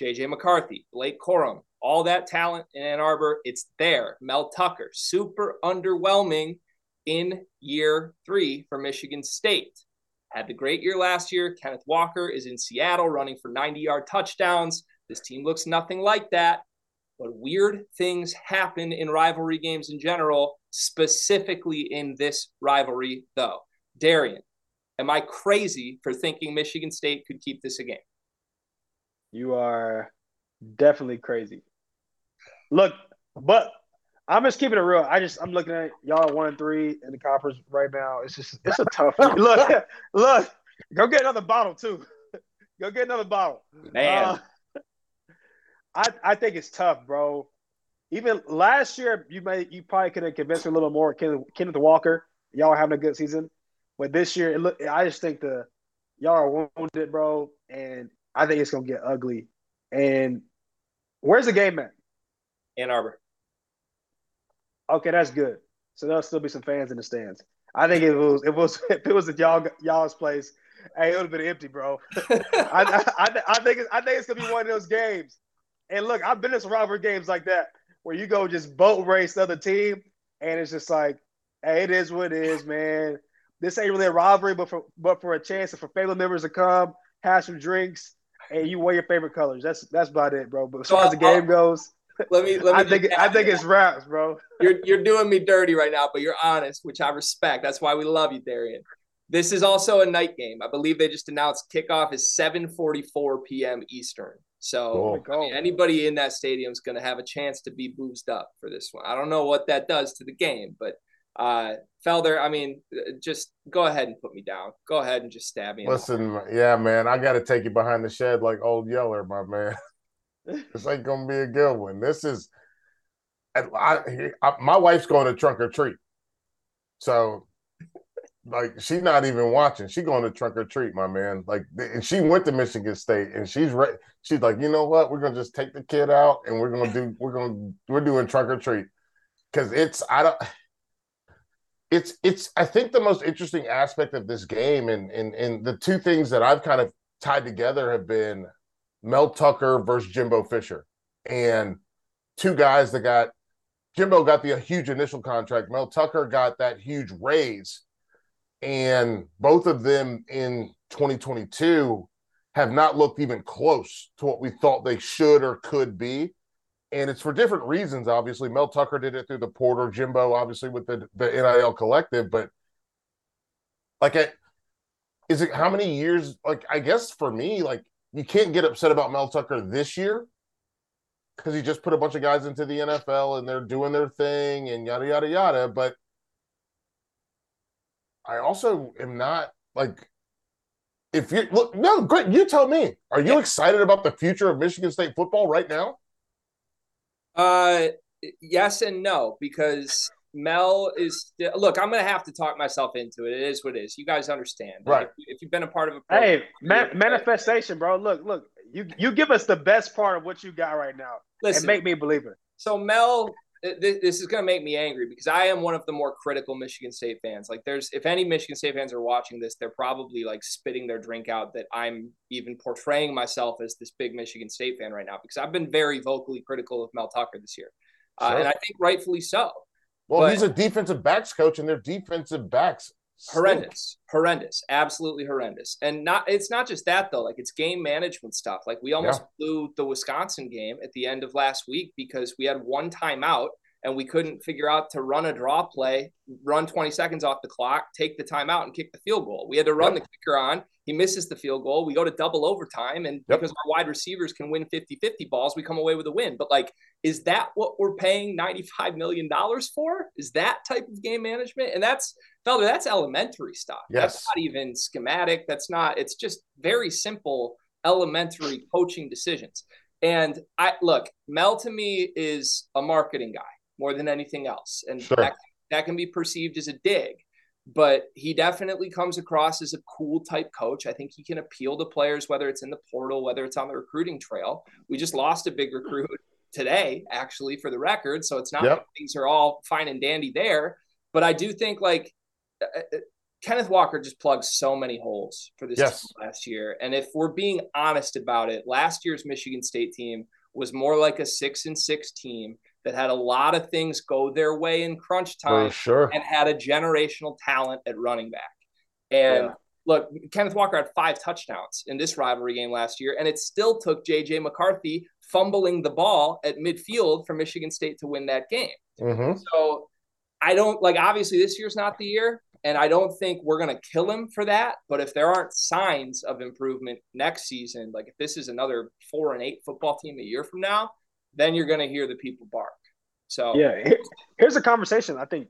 JJ McCarthy, Blake Corum, all that talent in Ann Arbor, it's there. Mel Tucker, super underwhelming in year three for Michigan State. Had the great year last year. Kenneth Walker is in Seattle running for 90 yard touchdowns. This team looks nothing like that. But weird things happen in rivalry games in general, specifically in this rivalry, though. Darian, am I crazy for thinking Michigan State could keep this a game? You are definitely crazy. Look, but I'm just keeping it real. I just I'm looking at y'all one and three in the coppers right now. It's just it's a tough look. Look, go get another bottle too. Go get another bottle. Man, Uh, I I think it's tough, bro. Even last year, you may you probably could have convinced me a little more. Kenneth, Kenneth Walker, y'all are having a good season, but this year, it look, I just think the y'all are wounded, bro, and I think it's gonna get ugly. And where's the game at? Ann Arbor. Okay, that's good. So there'll still be some fans in the stands. I think if it was if it was if it was at y'all y'all's place, hey, it would have been empty, bro. I, I, I, I think it's, I think it's gonna be one of those games. And look, I've been to some rivalry games like that where you go just boat race the other team, and it's just like, hey, it is what it is, man. This ain't really a rivalry, but for but for a chance for family members to come, have some drinks, and you wear your favorite colors. That's that's about it, bro. But as far as the game goes, let me let me I think I think it's raps, bro. you're you're doing me dirty right now, but you're honest, which I respect. That's why we love you, Darian. This is also a night game. I believe they just announced kickoff is 7:44 p.m. Eastern. So Cool. I mean, anybody in that stadium is going to have a chance to be boozed up for this one. I don't know what that does to the game, but uh, Felder, I mean, uh, just go ahead and put me down. Go ahead and just stab me. in the heart. Listen, yeah, man, I got to take you behind the shed like old Yeller, my man. this ain't gonna be a good one. This is, I, I, my wife's going to trunk or treat, so like she's not even watching. She going to trunk or treat, my man. Like, and she went to Michigan State, and she's re- She's like, you know what? We're gonna just take the kid out, and we're gonna do. We're gonna we're doing trunk or treat because it's I don't. It's it's I think the most interesting aspect of this game, and and and the two things that I've kind of tied together have been Mel Tucker versus Jimbo Fisher, and two guys that got Jimbo got the huge initial contract. Mel Tucker got that huge raise, and both of them in 2022 have not looked even close to what we thought they should or could be. And it's for different reasons, obviously. Mel Tucker did it through the portal, Jimbo, obviously, with the, the NIL collective. But Like, I, is it how many years? Like, I guess for me, like, you can't get upset about Mel Tucker this year because he just put a bunch of guys into the NFL and they're doing their thing and yada yada yada. But I also am not like if you look no great you tell me. Are you excited about the future of michigan state football right now? Uh yes and no because mel is look i'm gonna have to talk myself into it. It is what it is. You guys understand. Right. if, if you've been a part of a program, hey man, manifestation bro. Look look. You you give us the best part of what you got right now Listen, and make me believe it. So mel this is going to make me angry because I am one of the more critical Michigan State fans. Like, there's if any Michigan State fans are watching this, they're probably like spitting their drink out that I'm even portraying myself as this big Michigan State fan right now because I've been very vocally critical of Mel Tucker this year, uh, and I think rightfully so. Well, but, he's a defensive backs coach, and their defensive backs horrendous horrendous absolutely horrendous. And not it's not just that though. Like it's game management stuff. Like we almost yeah. blew the wisconsin game at the end of last week because we had one timeout and we couldn't figure out to run a draw play, run 20 seconds off the clock, take the timeout, and kick the field goal. We had to run yep. the kicker on. He misses the field goal. We go to double overtime. And yep. because our wide receivers can win 50 50 balls, we come away with a win. But, like, is that what we're paying $95 million for? Is that type of game management? And that's, Felder, that's elementary stuff. Yes. That's not even schematic. That's not, it's just very simple, elementary coaching decisions. And I look, Mel to me is a marketing guy more than anything else. And sure. that, that can be perceived as a dig. But he definitely comes across as a cool type coach. I think he can appeal to players, whether it's in the portal, whether it's on the recruiting trail. We just lost a big recruit today, actually, for the record. So it's not yep. things are all fine and dandy there. But I do think like uh, uh, Kenneth Walker just plugged so many holes for this yes. last year. And if we're being honest about it, last year's Michigan State team was more like a six and six team that had a lot of things go their way in crunch time sure. and had a generational talent at running back. And yeah. look, Kenneth Walker had five touchdowns in this rivalry game last year, and it still took JJ McCarthy fumbling the ball at midfield for Michigan State to win that game. Mm-hmm. So I don't like obviously this year's not the year, and I don't think we're going to kill him for that. But if there aren't signs of improvement next season, like if this is another four and eight football team a year from now, then you're going to hear the people bark. So yeah, here's a conversation I think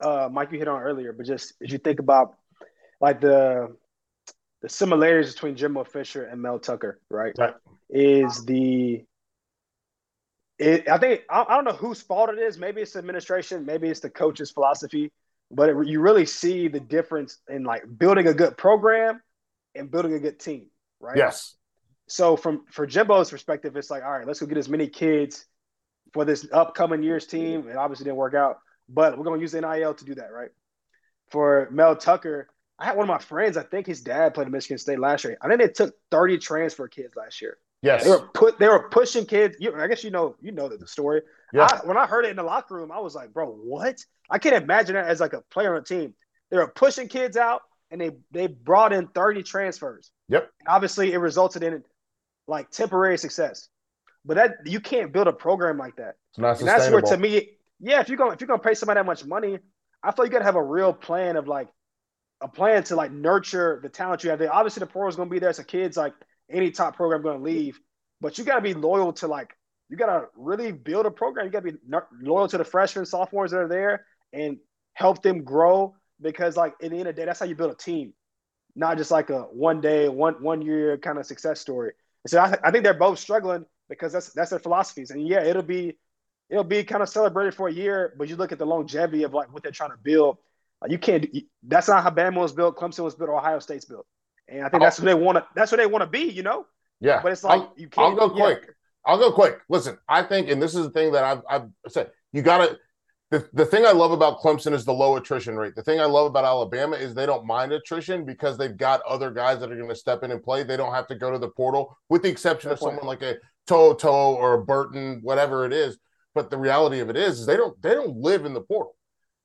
uh, Mike you hit on earlier, but just as you think about like the the similarities between Jimbo Fisher and Mel Tucker, right? Right. Is the it, I think I, I, don't know whose fault it is. Maybe it's the administration, maybe it's the coach's philosophy, but it, you really see the difference in like building a good program and building a good team, right? Yes. So from for Jimbo's perspective, it's like, all right, let's go get as many kids for this upcoming year's team. It obviously didn't work out, but we're gonna use NIL to do that, right? For Mel Tucker, I had one of my friends. I think his dad played at Michigan State last year. I think they took 30 transfer kids last year. Yes, they were put. They were pushing kids. You, I guess you know. You know the story. Yeah. I, when I heard it in the locker room, I was like, "Bro, what?" I can't imagine that as like a player on a team. They were pushing kids out, and they they brought in 30 transfers. Yep. Obviously, it resulted in like temporary success. But that you can't build a program like that. It's not and that's where to me, yeah, if you're gonna if you're gonna pay somebody that much money, I feel you gotta have a real plan of like a plan to like nurture the talent you have there. Obviously, the pro is gonna be there. So kids like any top program gonna leave, but you gotta be loyal to like you gotta really build a program. You gotta be loyal to the freshmen, sophomores that are there, and help them grow. Because like at the end of the day, that's how you build a team, not just like a one day, one one year kind of success story. So I, I think they're both struggling because that's that's their philosophies. And yeah, it'll be it'll be kind of celebrated for a year, but you look at the longevity of like what they're trying to build. you can't. That's not how Bama was built. Clemson was built. Ohio State's built. And I think that's what they want to. That's what they want to be. You know. Yeah. But it's like I'll, you can't. I'll go quick. I'll go quick. Listen, I think, and this is the thing that I've, I've said. You got to the, the thing I love about Clemson is the low attrition rate. The thing I love about Alabama is they don't mind attrition because they've got other guys that are going to step in and play. They don't have to go to the portal, with the exception of someone like a To'oTo'o or a Burton, whatever it is. But the reality of it is, is they don't they don't live in the portal.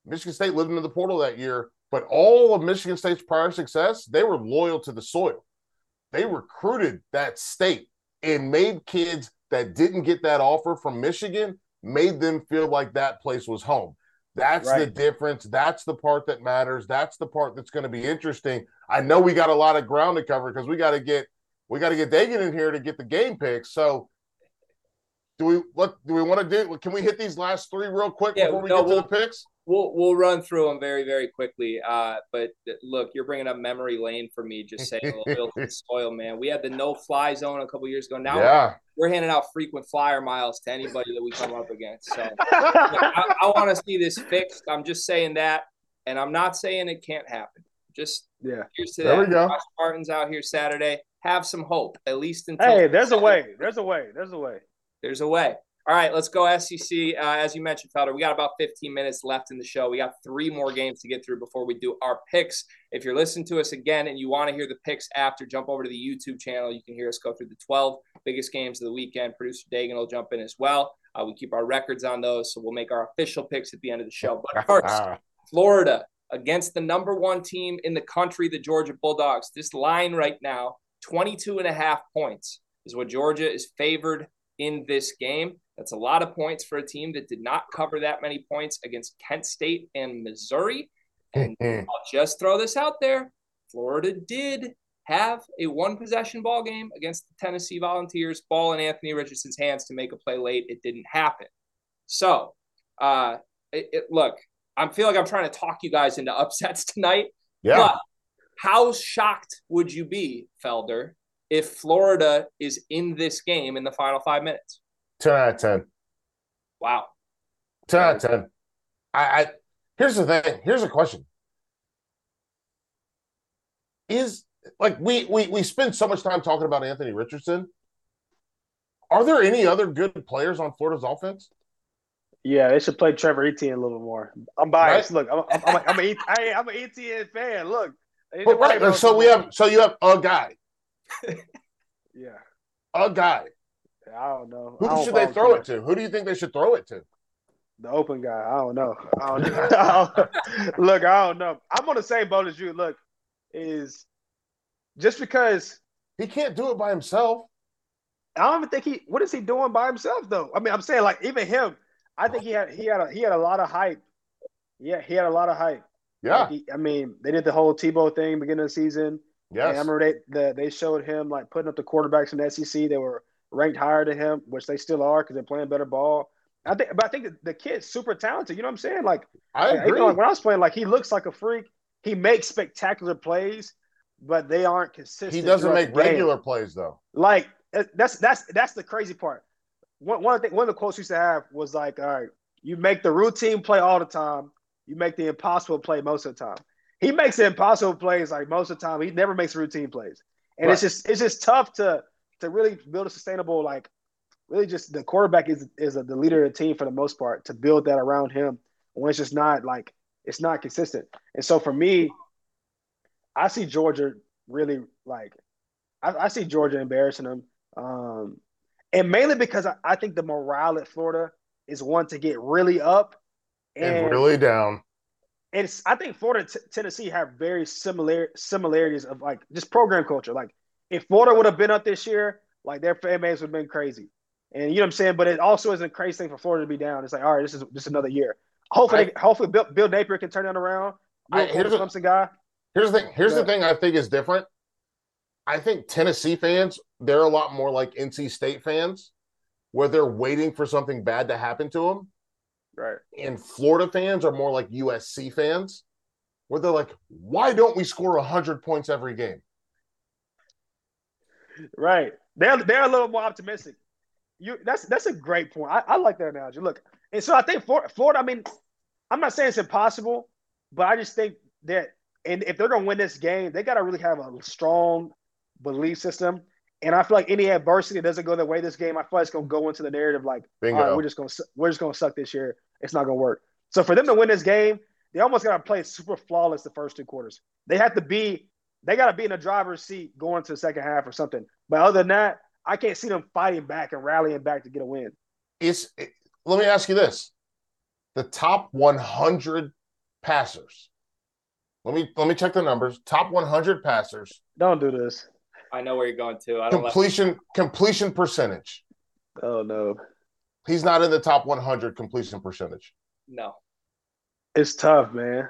Michigan State lived in the portal that year, but all of Michigan State's prior success, they were loyal to the soil. They recruited that state and made kids that didn't get that offer from Michigan made them feel like that place was home. That's the difference. That's the part that matters. That's the part that's going to be interesting. I know we got a lot of ground to cover because we got to get we got to get Dagan in here to get the game picks. So, do we what do we want to do? Can we hit these last three real quick Yeah, before we no, get to we'll- the picks? We'll we'll run through them very very quickly. Uh, but look, you're bringing up memory lane for me. Just saying a little bit soil, man. We had the no fly zone a couple years ago. Now yeah, we're handing out frequent flyer miles to anybody that we come up against. So I, I want to see this fixed. I'm just saying that, and I'm not saying it can't happen. Just yeah. here's to There that. we go. Josh Martin's out here Saturday. Have some hope, at least until Hey, there's a way. There's a way. There's a way. There's a way. All right, let's go SEC. Uh, as you mentioned, Felder, we got about 15 minutes left in the show. We got three more games to get through before we do our picks. If you're listening to us again and you want to hear the picks after, jump over to the YouTube channel. You can hear us go through the 12 biggest games of the weekend. Producer Dagan will jump in as well. Uh, we keep our records on those, so we'll make our official picks at the end of the show. But first, Florida against the number one team in the country, the Georgia Bulldogs. This line right now, 22 and a half points, is what Georgia is favored in this game. That's a lot of points for a team that did not cover that many points against Kent State and Missouri. And I'll just throw this out there Florida did have a one possession ball game against the Tennessee Volunteers, ball in Anthony Richardson's hands to make a play late. It didn't happen. So, uh, it, it, look, I feel like I'm trying to talk you guys into upsets tonight. yeah, But how shocked would you be, Felder, if Florida is in this game in the final five minutes? ten out of ten. Wow. 10 out of 10. I, I here's the thing. Here's a question. Is like we we we spend so much time talking about Anthony Richardson. Are there any other good players on Florida's offense? Yeah, they should play Trevor Etienne a little bit more. I'm biased. Look, I'm I'm, I'm, a, I'm, a, hey, I'm an Etienne fan. Look, But right, so we have so you have a guy, Yeah, a guy. I don't know. Who don't should they throw it to? Who do you think they should throw it to? The open guy. I don't know. I don't know. I don't- look, I don't know. I'm on the same boat as you. Look, is just because He can't do it by himself. I don't even think he. What is he doing by himself though? I mean, I'm saying like even him. I think he had he had a, he had a lot of hype. Yeah, he had a lot of hype. Yeah. Like, he- I mean, they did the whole Tebow thing beginning of the season. And I Yes. remember they the, they showed him like putting up the quarterbacks in the SEC. They were ranked higher than him, which they still are because they're playing better ball. I think, but I think the, the kid's super talented. You know what I'm saying? Like, I you agree. know, like, when I was playing, like he looks like a freak. He makes spectacular plays, but they aren't consistent. He doesn't make regular plays though. Like uh, that's that's that's the crazy part. One one of the one of the quotes we used to have was like, "All right, you make the routine play all the time. You make the impossible play most of the time." He makes impossible plays like most of the time. He never makes routine plays, and it's just it's just tough to to really build a sustainable like really just the quarterback is is a, the leader of the team for the most part to build that around him when it's just not like it's not consistent. And so for me, I see Georgia really like I, I see Georgia embarrassing them. Um, and mainly because I, I think the morale at Florida is one to get really up. And, And, really down. It's I think Florida t- Tennessee have very similar similarities of like just program culture. Like if Florida would have been up this year, like their fan base would have been crazy. And you know what I'm saying? But it also isn't a crazy thing for Florida to be down. It's like, all right, this is just another year. Hopefully, hopefully Bill, Bill Napier can turn it around. I- here's a- guy. Here's the thing. Here's the thing I think is different. I think Tennessee fans, they're a lot more like NC State fans, where they're waiting for something bad to happen to them. Right. And Florida fans are more like USC fans, where they're like, why don't we score 100 points every game? Right. They're they're a little more optimistic. You that's that's a great point. I, I like that analogy. Look, and so I think Florida, Florida, I mean, I'm not saying it's impossible, but I just think that and if they're gonna win this game, they gotta really have a strong belief system. And I feel like any adversity doesn't go their way this game, I feel like it's gonna go into the narrative like, Bingo. all right, we're just gonna we're just gonna suck this year. It's not gonna work. So for them to win this game, they almost gotta play super flawless the first two quarters. They have to be they gotta be in the driver's seat going to the second half or something. But other than that, I can't see them fighting back and rallying back to get a win. It's it- let me ask you this. The top 100 passers. Let me let me check the numbers. Top 100 passers. Don't do this. I know where you're going to. I don't like Completion completion percentage. Oh no. He's not in the top 100 completion percentage. no. It's tough, man.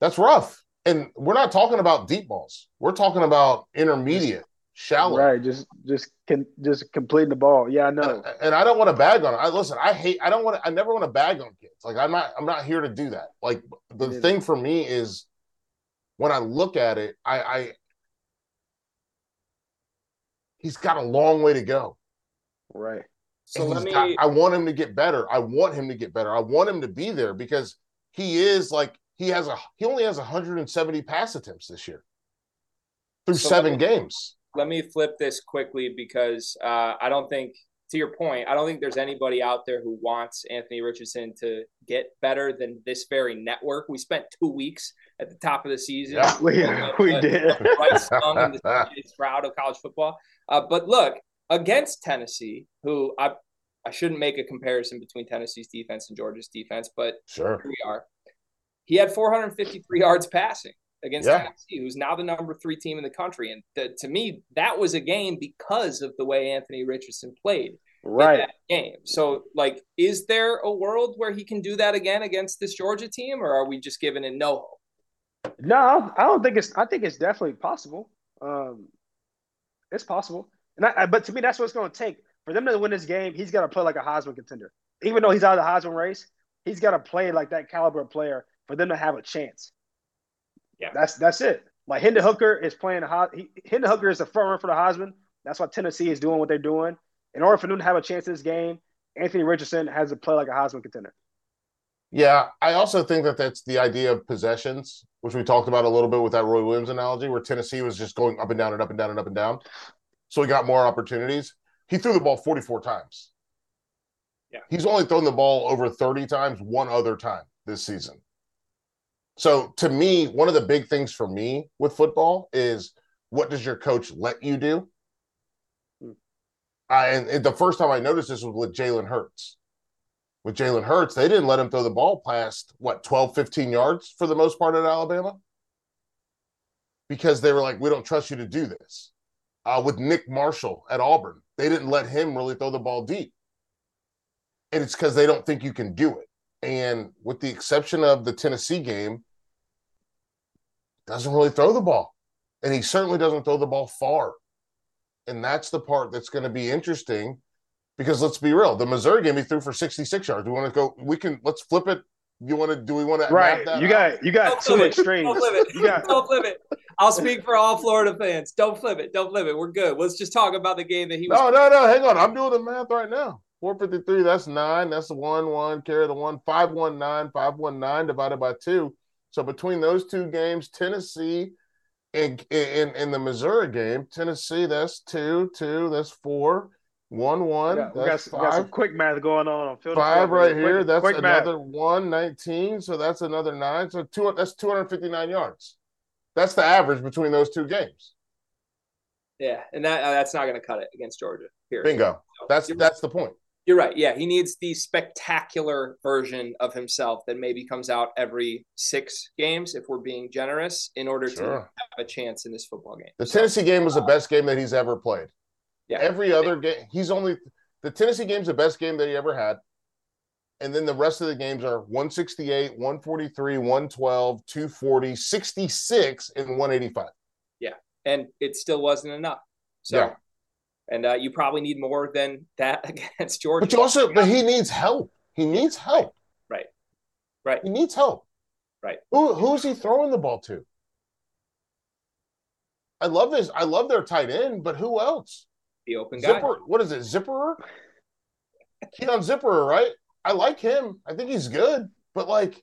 That's rough. And we're not talking about deep balls. We're talking about intermediate, shallow. Right, just just can just completing the ball. Yeah, I know. And, and I don't want to bag on it. I listen, I hate I don't want to I never want to bag on kids. Like I'm not I'm not here to do that. Like the Yeah. thing for me is when I look at it, I I he's got a long way to go. Right. So let me. got- I want him to get better. I want him to get better. I want him to be there because he is like he has a he only has 170 pass attempts this year through So seven let me- games. let me flip this quickly because uh, I don't think, to your point, I don't think there's anybody out there who wants Anthony Richardson to get better than this very network. We spent two weeks at the top of the season. Yeah. We we Uh, did. right song in the CJ Stroud of college football. Uh, but look, against Tennessee, who I I shouldn't make a comparison between Tennessee's defense and Georgia's defense, but Sure. here we are. He had 453 yards passing against Yeah. Tennessee, who's now the number three team in the country. And the, to me, that was a game because of the way Anthony Richardson played in Right. that game. So, like, is there a world where he can do that again against this Georgia team, or are we just giving it no hope? No, I don't think it's. I think it's definitely possible. Um, it's possible, and I, I, but to me, that's what it's going to take for them to win this game. He's got to play like a Heisman contender, even though he's out of the Heisman race. He's got to play like that caliber of player for them to have a chance. Yeah. that's that's it. Like Hendon Hooker is playing. A, he, Hendon Hooker is the front runner for the Heisman. That's why Tennessee is doing what they're doing. In order for them to have a chance in this game, Anthony Richardson has to play like a Heisman contender. Yeah, I also think that that's the idea of possessions, which we talked about a little bit with that Roy Williams analogy, where Tennessee was just going up and down and up and down and up and down. So he got more opportunities. He threw the ball 44 times. Yeah. He's only thrown the ball over 30 times one other time this season. So to me, one of the big things for me with football is what does your coach let you do? Hmm. I, and, and the first time I noticed this was with Jalen Hurts with Jalen Hurts, they didn't let him throw the ball past what 12, 15 yards for the most part at Alabama because they were like, we don't trust you to do this. Uh, with Nick Marshall at Auburn, they didn't let him really throw the ball deep. And it's because they don't think you can do it. And with the exception of the Tennessee game, doesn't really throw the ball. And he certainly doesn't throw the ball far. And that's the part that's going to be interesting because let's be real, the Missouri game he threw for 66 yards. We want to go, we can let's flip it. You want to do we want to Right. that You out? got you got Don't two extremes. Don't flip it. You got Don't flip it. I'll speak for all Florida fans. Don't flip it. Don't flip it. We're good. Let's just talk about the game that he was. No, no, no. Hang on. I'm doing the math right now. 453, that's nine. That's the one, one, carry the one, 519, 519 divided by two. So between those two games, Tennessee and in, in the Missouri game, Tennessee, that's two, two, that's four, one, we one, got, we got, that's we got some quick math going on on field. of Five right man. here. Quick- That's quick math. another one, 19. So that's another nine. So two, that's 259 yards. That's the average between those two games. Yeah, and that uh, that's not going to cut it against Georgia. Period. Bingo. So, That's you're, that's the point. you're right. Yeah, he needs the spectacular version of himself that maybe comes out every six games, if we're being generous, in order to have a chance in this football game. The So, Tennessee game was the best game that he's ever played. Yeah. Every other game, he's only the Tennessee game's the best game that he ever had. And then the rest of the games are 168, 143, 112, 240, 66, and 185. Yeah. and it still wasn't enough. So, Yeah. and uh, you probably need more than that against Georgia. But you also, but he needs help. He needs help. Right. Right. He needs help. Right. Who who's he throwing the ball to? I love this. I love their tight end, but who else? The open guy. What is it? Zipperer? Keon Zipperer, right? I like him. I think he's good. But like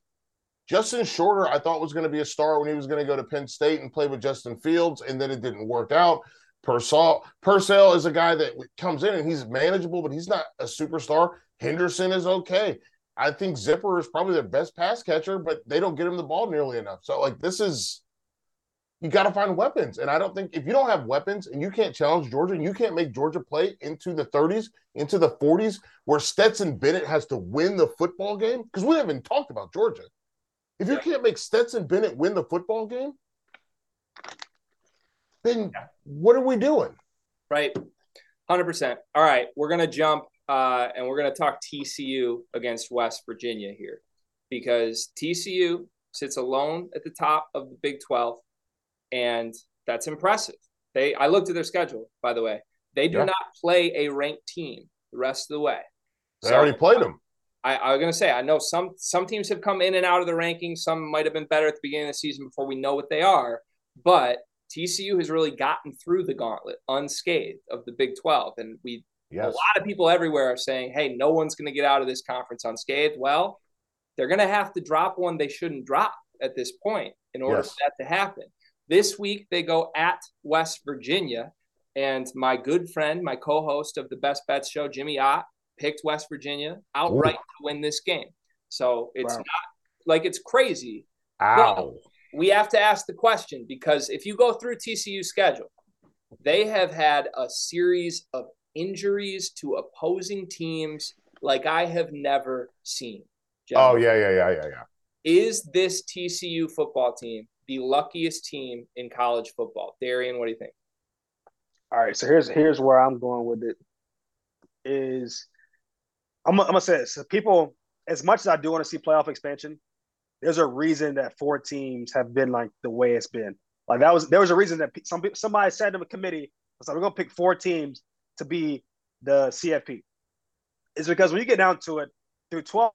Justin Shorter, I thought was going to be a star when he was going to go to Penn State and play with Justin Fields, and then it didn't work out. Pearsall, Pearsall is a guy that comes in and he's manageable, but he's not a superstar. Henderson is okay. I think Zipper is probably their best pass catcher, but they don't get him the ball nearly enough. So like this is you got to find weapons. And I don't think if you don't have weapons and you can't challenge Georgia and you can't make Georgia play into the 30s, into the 40s, where Stetson Bennett has to win the football game, because we haven't talked about Georgia. If you Yeah. can't make Stetson Bennett win the football game, then what are we doing? Right. 100%. All right. We're going to jump uh, and we're going to talk TCU against West Virginia here. because TCU sits alone at the top of the Big 12, and that's impressive. They I looked at their schedule, by the way. They do Yeah. not play a ranked team the rest of the way. They So- already played them. I, I was gonna say I know some some teams have come in and out of the rankings. Some might have been better at the beginning of the season before we know what they are. But TCU has really gotten through the gauntlet unscathed of the Big Twelve, and we a lot of people everywhere are saying, "Hey, no one's gonna get out of this conference unscathed." Well, they're gonna have to drop one they shouldn't drop at this point in order Yes. for that to happen. This week they go at West Virginia, and my good friend, my co-host of the Best Bets show, Jimmy Ott, picked West Virginia outright to win this game. So it's Wow. not like it's crazy. Ow. We have to ask the question because if you go through TCU's schedule, they have had a series of injuries to opposing teams like I have never seen. Oh yeah, yeah, yeah, yeah, yeah. Is this TCU football team the luckiest team in college football? Darian, what do you think? All right, so here's here's where I'm going with it. Is I'm, I'm gonna say this: so people, as much as I do want to see playoff expansion, there's a reason that four teams have been like the way it's been. Like that was there was a reason that some somebody said to the committee, "Was like we're gonna pick four teams to be the CFP." Is because when you get down to it, through 12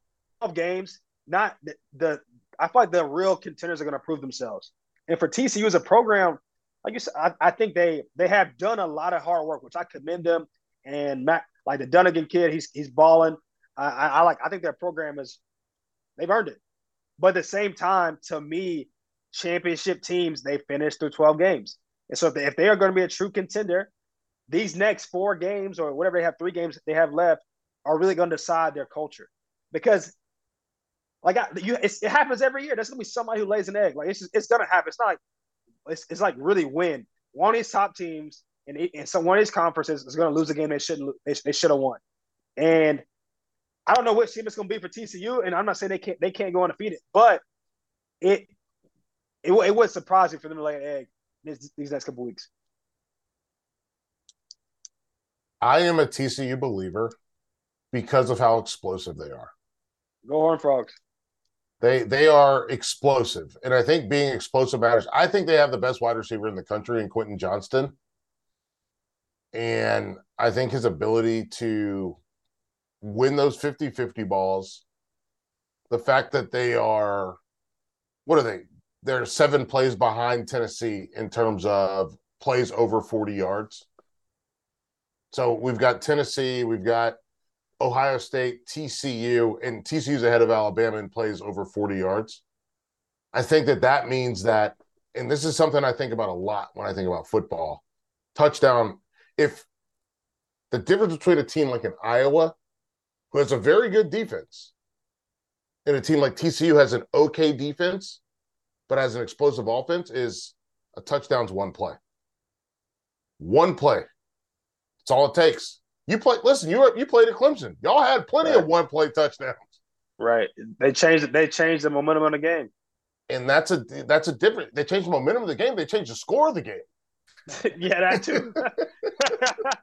games, not the, the I feel like the real contenders are going to prove themselves. And for TCU as a program, like you said, I, I think they they have done a lot of hard work, which I commend them. And Matt, like the Dunnigan kid, he's he's balling. I, I, I like. I think their program is they've earned it. But at the same time, to me, championship teams they finish through twelve games, and so if they, if they are going to be a true contender, these next four games or whatever they have, three games they have left, are really going to decide their culture. Because like I, you, it's, it happens every year. There's gonna be somebody who lays an egg. Like it's just, it's gonna happen. It's not like it's, it's like really win. One of these top teams and and some one of these conferences is gonna lose a game they shouldn't. They, they should have won. And I don't know which team it's gonna be for TCU. And I'm not saying they can't they can't go undefeated, but it it, would- it was surprising for them to lay an egg this, these next couple weeks. I am a TCU believer because of how explosive they are. Go Horn Frogs. They they are explosive, and I think being explosive matters. I think they have the best wide receiver in the country in Quentin Johnston, and I think his ability to win those 50-50 balls, the fact that they are, what are they? They're seven plays behind Tennessee in terms of plays over 40 yards. So we've got Tennessee, we've got Ohio State, TCU, and TCU's ahead of Alabama and plays over 40 yards. I think that that means that, and this is something I think about a lot when I think about football. Touchdown, if the difference between a team like an Iowa, who has a very good defense, and a team like TCU has an okay defense, but has an explosive offense, is a touchdown's one play. One play. That's all it takes. You play. Listen, you were, you played at Clemson. Y'all had plenty of one play touchdowns, Right. They changed they changed the momentum of the game. and that's a that's a different. They changed the momentum of the game. They changed the score of the game. yeah, that too.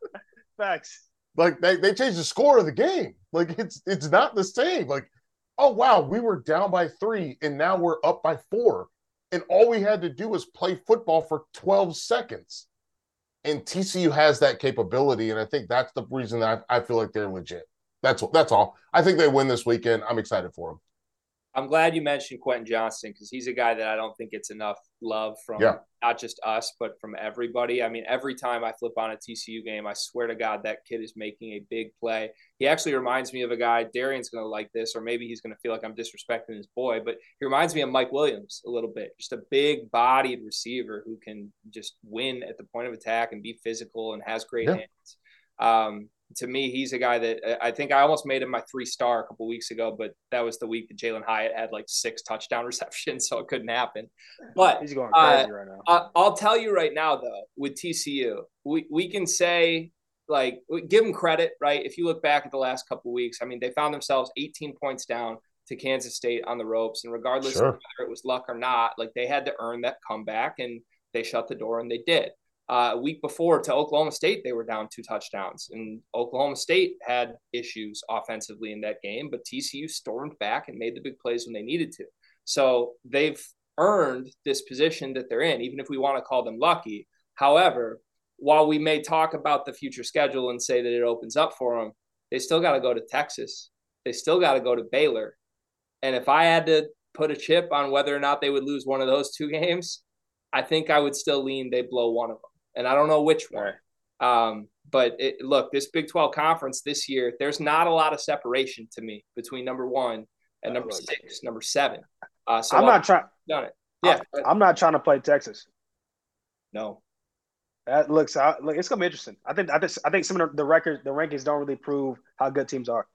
Facts. Like they they changed the score of the game. Like it's it's not the same. Like oh wow, we were down by three and now we're up by four, and all we had to do was play football for twelve seconds. And TCU has that capability, and I think that's the reason that I, I feel like they're legit. That's that's all. I think they win this weekend. I'm excited for them. I'm glad you mentioned Quentin Johnston because he's a guy that I don't think gets enough love from Yeah. not just us, but from everybody. I mean, every time I flip on a TCU game, I swear to God, that kid is making a big play. He actually reminds me of a guy, Darian's going to like this, or maybe he's going to feel like I'm disrespecting his boy, but he reminds me of Mike Williams a little bit. Just a big bodied receiver who can just win at the point of attack and be physical and has great Yeah. hands. Um, to me, he's a guy that uh, I think I almost made him my three star a couple weeks ago, but that was the week that Jalin Hyatt had like six touchdown receptions, so it couldn't happen. But He's going Uh, crazy right now. I- I'll tell you right now, though, with TCU, we, we can say, like, give them credit, right? If you look back at the last couple weeks, I mean, they found themselves 18 points down to Kansas State on the ropes. And regardless Sure. of whether it was luck or not, like, they had to earn that comeback and they shut the door and they did. Uh, a week before to Oklahoma State, they were down two touchdowns, and Oklahoma State had issues offensively in that game, but TCU stormed back and made the big plays when they needed to. So they've earned this position that they're in, even if we want to call them lucky. However, while we may talk about the future schedule and say that it opens up for them, they still got to go to Texas. They still got to go to Baylor. And if I had to put a chip on whether or not they would lose one of those two games, I think I would still lean they blow one of them. And I don't know which one. Um, but it, look, this Big 12 conference this year, there's not a lot of separation to me between number one and number six, number seven. Uh, so I'm not trying. done it. Yeah, I'm not trying to play Texas. no. That looks out. Look, it's gonna be interesting. I think. I think. I think some of the, the records, the rankings, don't really prove how good teams are.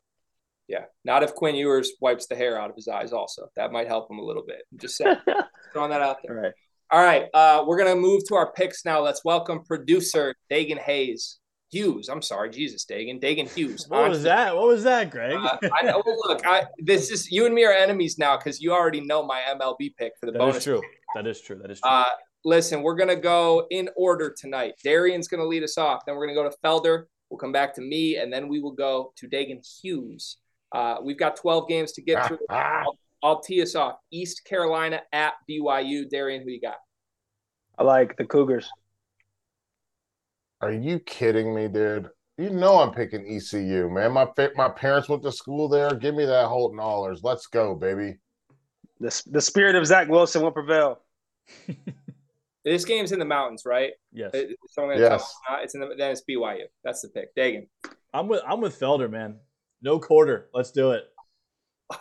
Yeah, not if Quinn Ewers wipes the hair out of his eyes. Also, that might help him a little bit. I'm just saying, throwing that out there. right. All right, uh, we're gonna move to our picks now. Let's welcome producer Dagan Hayes Hughes. I'm sorry, Jesus, Dagan, Dagan Hughes. What on was to- that? What was that, Greg? Uh, I know. Well, look, I this is you and me are enemies now because you already know my MLB pick for the that bonus. is true. That is true. That is true. Uh, listen, we're gonna go in order tonight. Darian's gonna lead us off. Then we're gonna go to Felder. We'll come back to me, and then we will go to Dagan Hughes. Uh, we've got 12 games to get through. I'll, I'll tee us off. East Carolina at BYU. Darian, who you got? I like the Cougars. Are you kidding me, dude? You know I'm picking ECU, man. My fa- my parents went to school there. Give me that Holton Ahlers. Let's go, baby. The the spirit of Zach Wilson will prevail. This game's in the mountains, right? yes, It- someone gonna Yes. us it's? It's in the then it's BYU. That's the pick. Dagan. I'm with I'm with Felder, man. No quarter. Let's do it.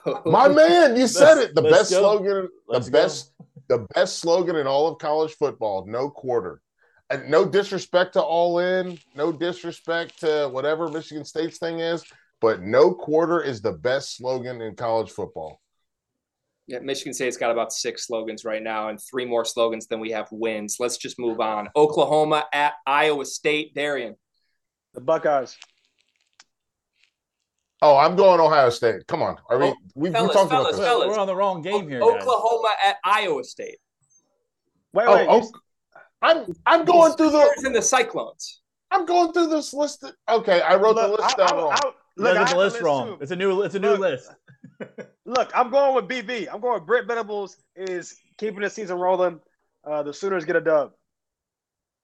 My man, you said it. The best go. slogan, Let's the go. best, the best slogan in all of college football. No quarter. And no disrespect to all in, no disrespect to whatever Michigan State's thing is, but no quarter is the best slogan in college football. Yeah, Michigan State's got about six slogans right now and three more slogans than we have wins. Let's just move on. Oklahoma at Iowa State. Darian. The Buckeyes. Oh, I'm going Ohio State. Come on. Are we Oh, we, we fellas, talked fellas, about this? fellas. We're on the wrong game here, guys. Oklahoma at Iowa State. Wait, Oh, wait. oh, I'm I'm going through the Steelers and the Cyclones. I'm going through this list. Okay, I wrote the list I- down I- wrong. I- You look, I got have the list wrong. too. It's a new it's a new Look. list. Look, I'm going with BB. I'm going with Brent Venables is keeping the season rolling. Uh, the Sooners get a dub.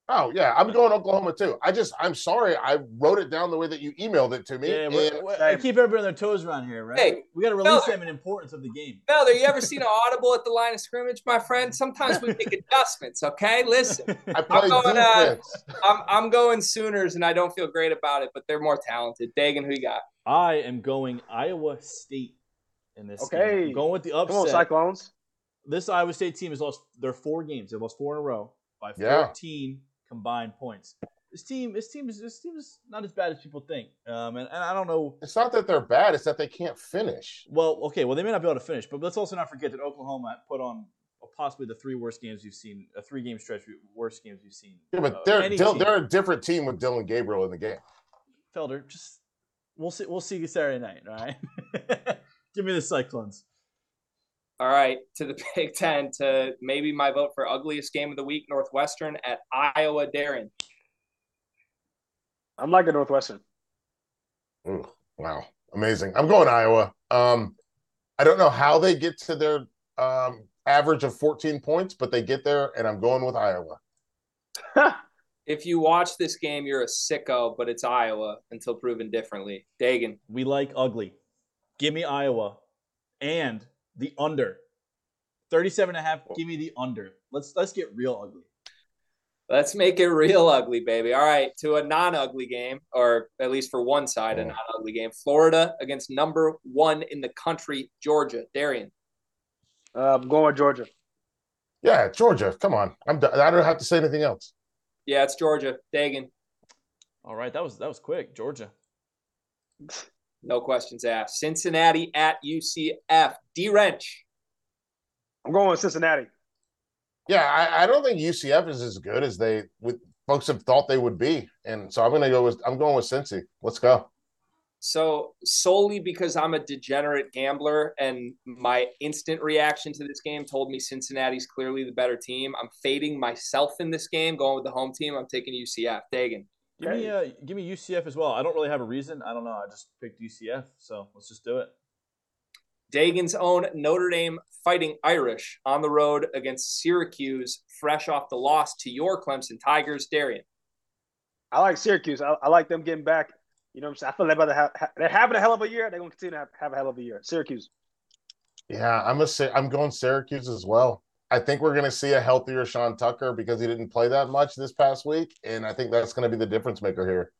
Oh yeah, I'm going Oklahoma too. I just I'm sorry I wrote it down the way that you emailed it to me. Yeah, we're, we're, I keep everybody on their toes around here, right? Hey, we got to release Felder. them in importance of the game. Felder, you ever seen an audible at the line of scrimmage, my friend? Sometimes we make adjustments, okay? Listen, I played going, uh, defense. I'm, I'm going Sooners, and I don't feel great about it, but they're more talented. Dagan, who you got? I am going Iowa State in this. game. Okay. I'm going with the Come on, upset. Cyclones. this Iowa State team has lost their four games. They lost four in a row by Yeah. 14 combined points. This team, this team is this team is not as bad as people think. Um, and, and I don't know. It's not that they're bad; it's that they can't finish. Well, okay, well they may not be able to finish, but let's also not forget that Oklahoma put on possibly the three worst games you've seen, a three game stretch, worst games you've seen. Yeah, but uh, they're Dil- they're a different team with Dillon Gabriel in the game. Felder, just we'll see. We'll see you Saturday night. All right. Give me the Cyclones. All right, to the Big Ten, to maybe my vote for ugliest game of the week, Northwestern at Iowa. Darren. I'm liking Northwestern. Ooh, wow, amazing! I'm going Iowa. Um, I don't know how they get to their um, average of 14 points, but they get there, and I'm going with Iowa. If you watch this game, you're a sicko, but it's Iowa until proven differently. Dagan. We like ugly. Give me Iowa and the under. 37 and a half. Give me the under. Let's let's get real ugly. Let's make it real ugly, baby. All right, to a non-ugly game, or at least for one side, a non-ugly game. Florida against number one in the country, Georgia. Darian. Uh, I'm going with Georgia. Yeah, Georgia. Come on, I'm. done. I don't have to say anything else. Yeah, it's Georgia. Dagan. All right, that was that was quick. Georgia. No questions asked. Cincinnati at UCF. D Wrench. I'm going with Cincinnati. Yeah, I, I don't think UCF is as good as they with folks have thought they would be, and so I'm going to go with I'm going with Cincy. Let's go. So solely because I'm a degenerate gambler and my instant reaction to this game told me Cincinnati's clearly the better team. I'm fading myself in this game, going with the home team. I'm taking UCF. Dagan. Give me uh, give me UCF as well. I don't really have a reason. I don't know. I just picked UCF, so let's just do it. Dagan's own Notre Dame Fighting Irish on the road against Syracuse, fresh off the loss to your Clemson Tigers. Darian. I like Syracuse. I, I like them getting back. You know what I'm saying? I feel they're about to have they're having a hell of a year. They're going to continue to have, have a hell of a year. Syracuse. Yeah, I'm a I'm going Syracuse as well. I think we're going to see a healthier Sean Tucker because he didn't play that much this past week, and I think that's going to be the difference maker here.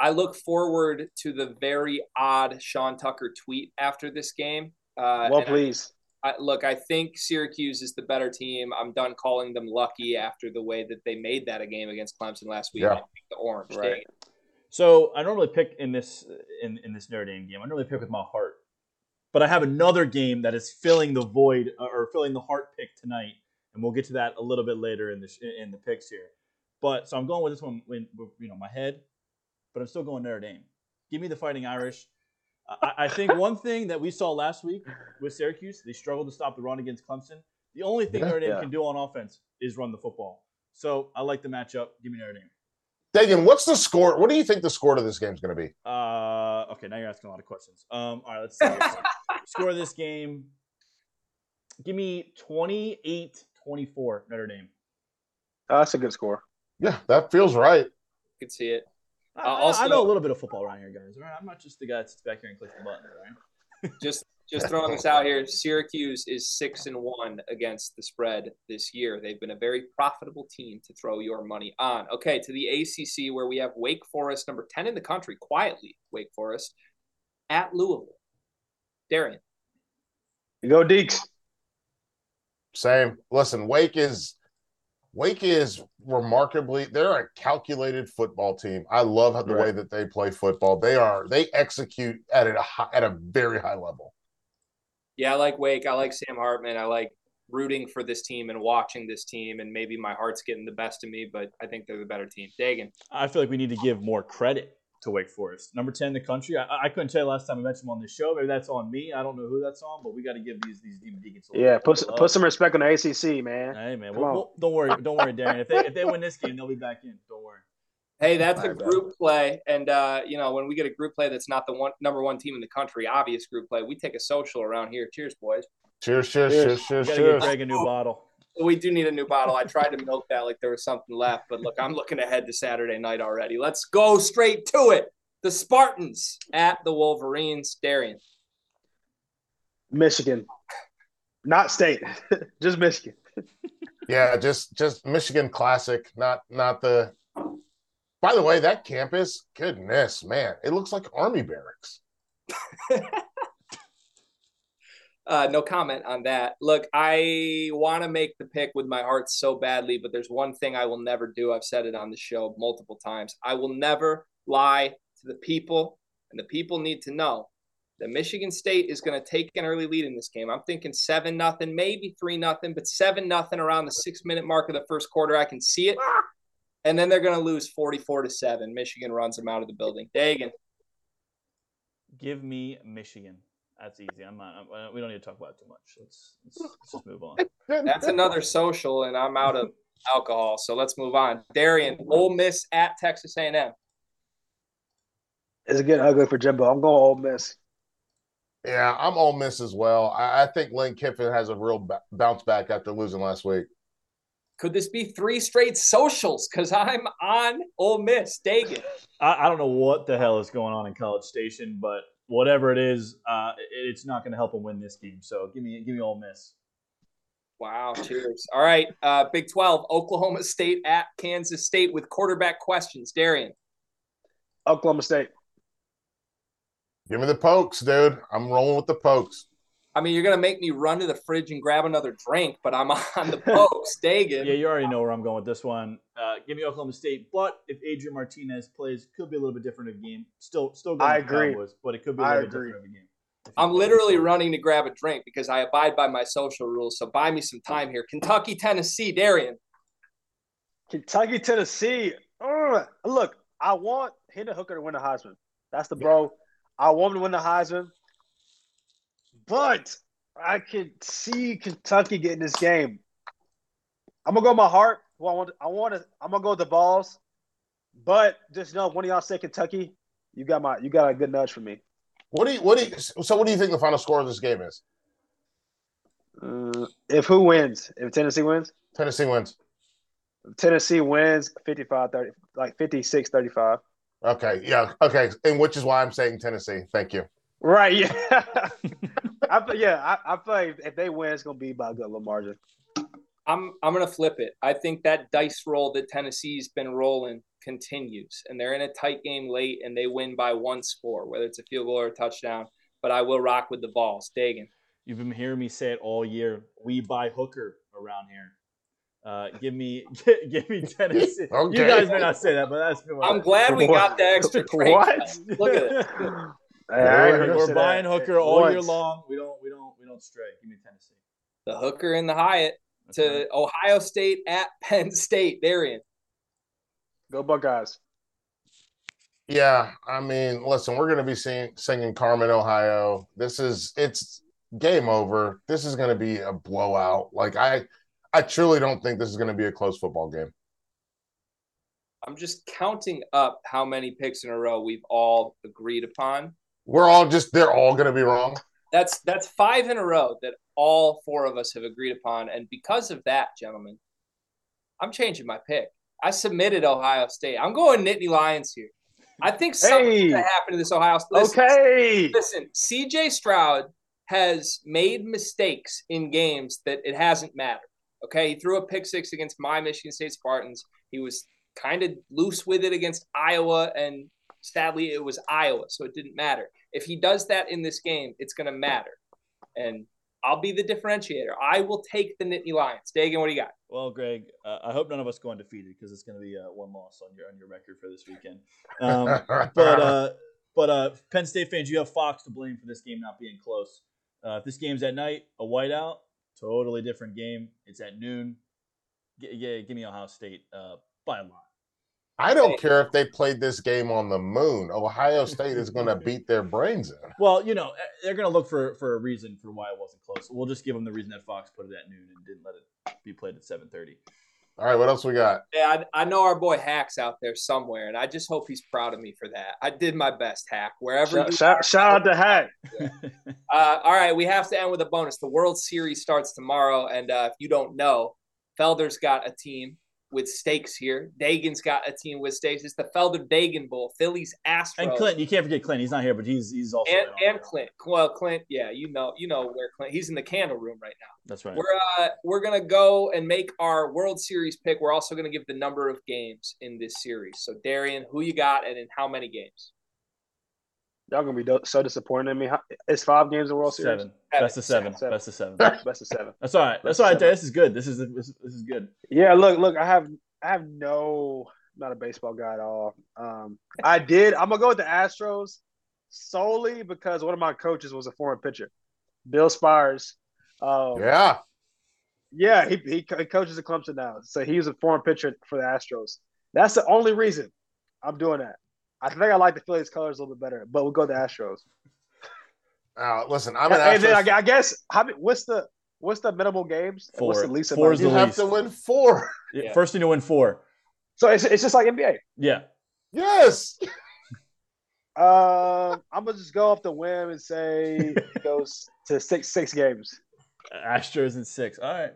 I look forward to the very odd Sean Tucker tweet after this game. Uh, well, please. I, I, look, I think Syracuse is the better team. I'm done calling them lucky after the way that they made that a game against Clemson last week. Yeah. The orange. Right. So I normally pick in this in, in this Notre Dame game. I normally pick with my heart, but I have another game that is filling the void uh, or filling the heart pick tonight, and we'll get to that a little bit later in the in the picks here. But so I'm going with this one when you know my head, but I'm still going Notre Dame. Give me the Fighting Irish. I, I think one thing that we saw last week with Syracuse, they struggled to stop the run against Clemson. The only thing Notre Dame yeah. can do on offense is run the football. So I like the matchup. Give me Notre Dame. Dagan, what's the score? What do you think the score to this game is going to be? Uh, okay, now you're asking a lot of questions. Um, all right, let's see. score this game. Give me 28-24 Notre Dame. Uh, that's a good score. Yeah, that feels right. You can see it. Uh, also, I know a little bit of football around here, guys. Right? I'm not just the guy that sits back here and clicks the button, right? just just throwing this out here, Syracuse is six and one against the spread this year. They've been a very profitable team to throw your money on. Okay, to the ACC where we have Wake Forest, number ten in the country, quietly Wake Forest at Louisville. Darian, you go Deacs. Same. Listen, Wake is Wake is remarkably they're a calculated football team. I love the right. way that they play football. They are they execute at a high, at a very high level. Yeah, I like Wake. I like Sam Hartman. I like rooting for this team and watching this team. And maybe my heart's getting the best of me, but I think they're the better team. Dagan. I feel like we need to give more credit to Wake Forest. Number 10 in the country. I, I couldn't tell you last time I mentioned them on this show. Maybe that's on me. I don't know who that's on, but we got to give these these Demon Deacons. A little. Yeah, put, put some respect on the ACC, man. Hey, man. We'll, we'll, don't worry. Don't worry, Darren. If they, if they win this game, they'll be back in. Don't worry. Hey, that's a group play, and uh, you know when we get a group play that's not the one number one team in the country, obvious group play, we take a social around here. Cheers, boys. Cheers, cheers, cheers, cheers, cheers. Gotta get Greg a new bottle. We do need a new bottle. I tried to milk that like there was something left, but look, I'm looking ahead to Saturday night already. Let's go straight to it. The Spartans at the Wolverines. Darian. Michigan. Not state. just Michigan. yeah, just just Michigan classic, not not the by the way, that campus, goodness, man, it looks like army barracks. Uh, no comment on that. Look, I want to make the pick with my heart so badly, but there's one thing I will never do. I've said it on the show multiple times. I will never lie to the people, and the people need to know that Michigan State is going to take an early lead in this game. I'm thinking seven nothing, maybe three nothing, but seven nothing around the six minute mark of the first quarter. I can see it, and then they're going to lose 44 to seven. Michigan runs them out of the building. Dagan. Give me Michigan. That's easy. I'm not. I'm, uh, we don't need to talk about it too much. Let's, let's, let's just move on. That's another social, and I'm out of alcohol. So let's move on. Darian, Ole Miss at Texas A&M. It's getting ugly for Jimbo. I'm going Ole Miss. Yeah, I'm Ole Miss as well. I, I think Lane Kiffin has a real b- bounce back after losing last week. Could this be three straight socials? Because I'm on Ole Miss. Dagan. I, I don't know what the hell is going on in College Station, but whatever it is, uh, it's not going to help them win this game. So give me give me Ole Miss. Wow, cheers. All right, uh, Big 12, Oklahoma State at Kansas State with quarterback questions. Darian. Oklahoma State. Give me the pokes, dude. I'm rolling with the pokes. I mean, you're gonna make me run to the fridge and grab another drink, but I'm on the pokes, Dagan. Yeah, you already know where I'm going with this one. Uh, give me Oklahoma State, but if Adrian Martinez plays, could be a little bit different of a game. Still, still going I agree. Cowboys, but it could be a little bit different of a game. I'm literally running to grab a drink because I abide by my social rules. So buy me some time here. Kentucky, Tennessee, Darian. Kentucky, Tennessee. look, I want Hendon Hooker to win the Heisman. That's the bro. I want him to win the Heisman, but I can see Kentucky getting this game. I'm gonna go with my heart. Well, I want. I want to. I'm gonna go with the Vols, but just know when y'all say Kentucky, you got my. You got a good nudge for me. What do you what do you so what do you think the final score of this game is? Uh, if who wins? If Tennessee wins? Tennessee wins. Tennessee wins 55 30, like 56 35. Okay, yeah, okay, and which is why I'm saying Tennessee. Thank you. Right, yeah. I feel, yeah, I, I feel like if they win, it's gonna be by a good little margin. I'm I'm gonna flip it. I think that dice roll that Tennessee's been rolling continues, and they're in a tight game late, and they win by one score, whether it's a field goal or a touchdown. But I will rock with the Vols, Dagan. You've been hearing me say it all year. We buy hooker around here. Uh, give me, give me Tennessee. Okay. You guys may not say that, but that's been I'm glad we got the extra. crank. What? Look at it. Hey, I ain't heard you We're buying that hooker all year long. We don't, we don't, we don't stray. Give me Tennessee. The hooker and the Hyatt That's to. Ohio State at Penn State. Darian. Go Buckeyes. Yeah, I mean, listen, we're going to be sing, singing Carmen, Ohio. This is it's game over. This is going to be a blowout. Like I, I truly don't think this is going to be a close football game. I'm just counting up how many picks in a row we've all agreed upon. We're all just they're all going to be wrong. That's that's five in a row that all four of us have agreed upon, and because of that, gentlemen, I'm changing my pick. I submitted Ohio State. I'm going Nittany Lions here. I think something's Hey. going to happen to this Ohio State. Listen, Okay. Listen, CJ Stroud has made mistakes in games that it hasn't mattered. Okay. He threw a pick six against my Michigan State Spartans. He was kind of loose with it against Iowa, and sadly, it was Iowa, so it didn't matter. If he does that in this game, it's going to matter. And I'll be the differentiator. I will take the Nittany Lions. Dagan, what do you got? Well, Greg, uh, I hope none of us go undefeated because it's going to be uh, one loss on your on your record for this weekend. Um, but uh, but uh, Penn State fans, you have Fox to blame for this game not being close. Uh, if this game's at night, a whiteout, totally different game. It's at noon. G- yeah, give me Ohio State uh, by a lot. I don't care if they played this game on the moon. Ohio State is going to beat their brains in. Well, you know, eh, they're going to look for for a reason for why it wasn't close. We'll just give them the reason that Fox put it at noon and didn't let it be played at seven thirty. All right, what else we got? Yeah, I, I know our boy Hack's out there somewhere, and I just hope he's proud of me for that. I did my best, Hack. Wherever Shout, you shout, shout out to Hack. Uh, all right, we have to end with a bonus. The World Series starts tomorrow, and uh, if you don't know, Felder's got a team with stakes here. Dagan's got a team with stakes. It's the Felder Dagan Bowl. Phillies Astros and Clint, you can't forget Clint. He's not here, but he's he's also and, on and. Clint. Well, Clint, yeah, you know, you know where Clint. He's in the candle room right now. That's right. We're uh, we're gonna go and make our World Series pick. We're also gonna give the number of games in this series. So Darian, who you got, and in how many games? Y'all gonna be so disappointed in me. It's five games in World Series. Seven. Best of seven. Seven. Best of seven. Best of seven. That's all right. That's all right. This is good. This is this, this is good. Yeah, look, look. I have, I have no, not a baseball guy at all. Um, I did. I'm gonna go with the Astros solely because one of my coaches was a foreign pitcher, Bill Spiers. Um, Yeah, Yeah, he, he he coaches at Clemson now, so he was a foreign pitcher for the Astros. That's the only reason I'm doing that. I think I like the Phillies colors a little bit better, but we'll go the Astros. uh, listen, I'm an and then I, I guess how what's the what's the minimal games? And What's Four. the least Four is of You the games? have to win four. Yeah. First thing to win four. So it's it's just like NBA. Yeah. Yes. Um, I'm gonna just go off the whim and say it goes to six six games. Astros in six. All right.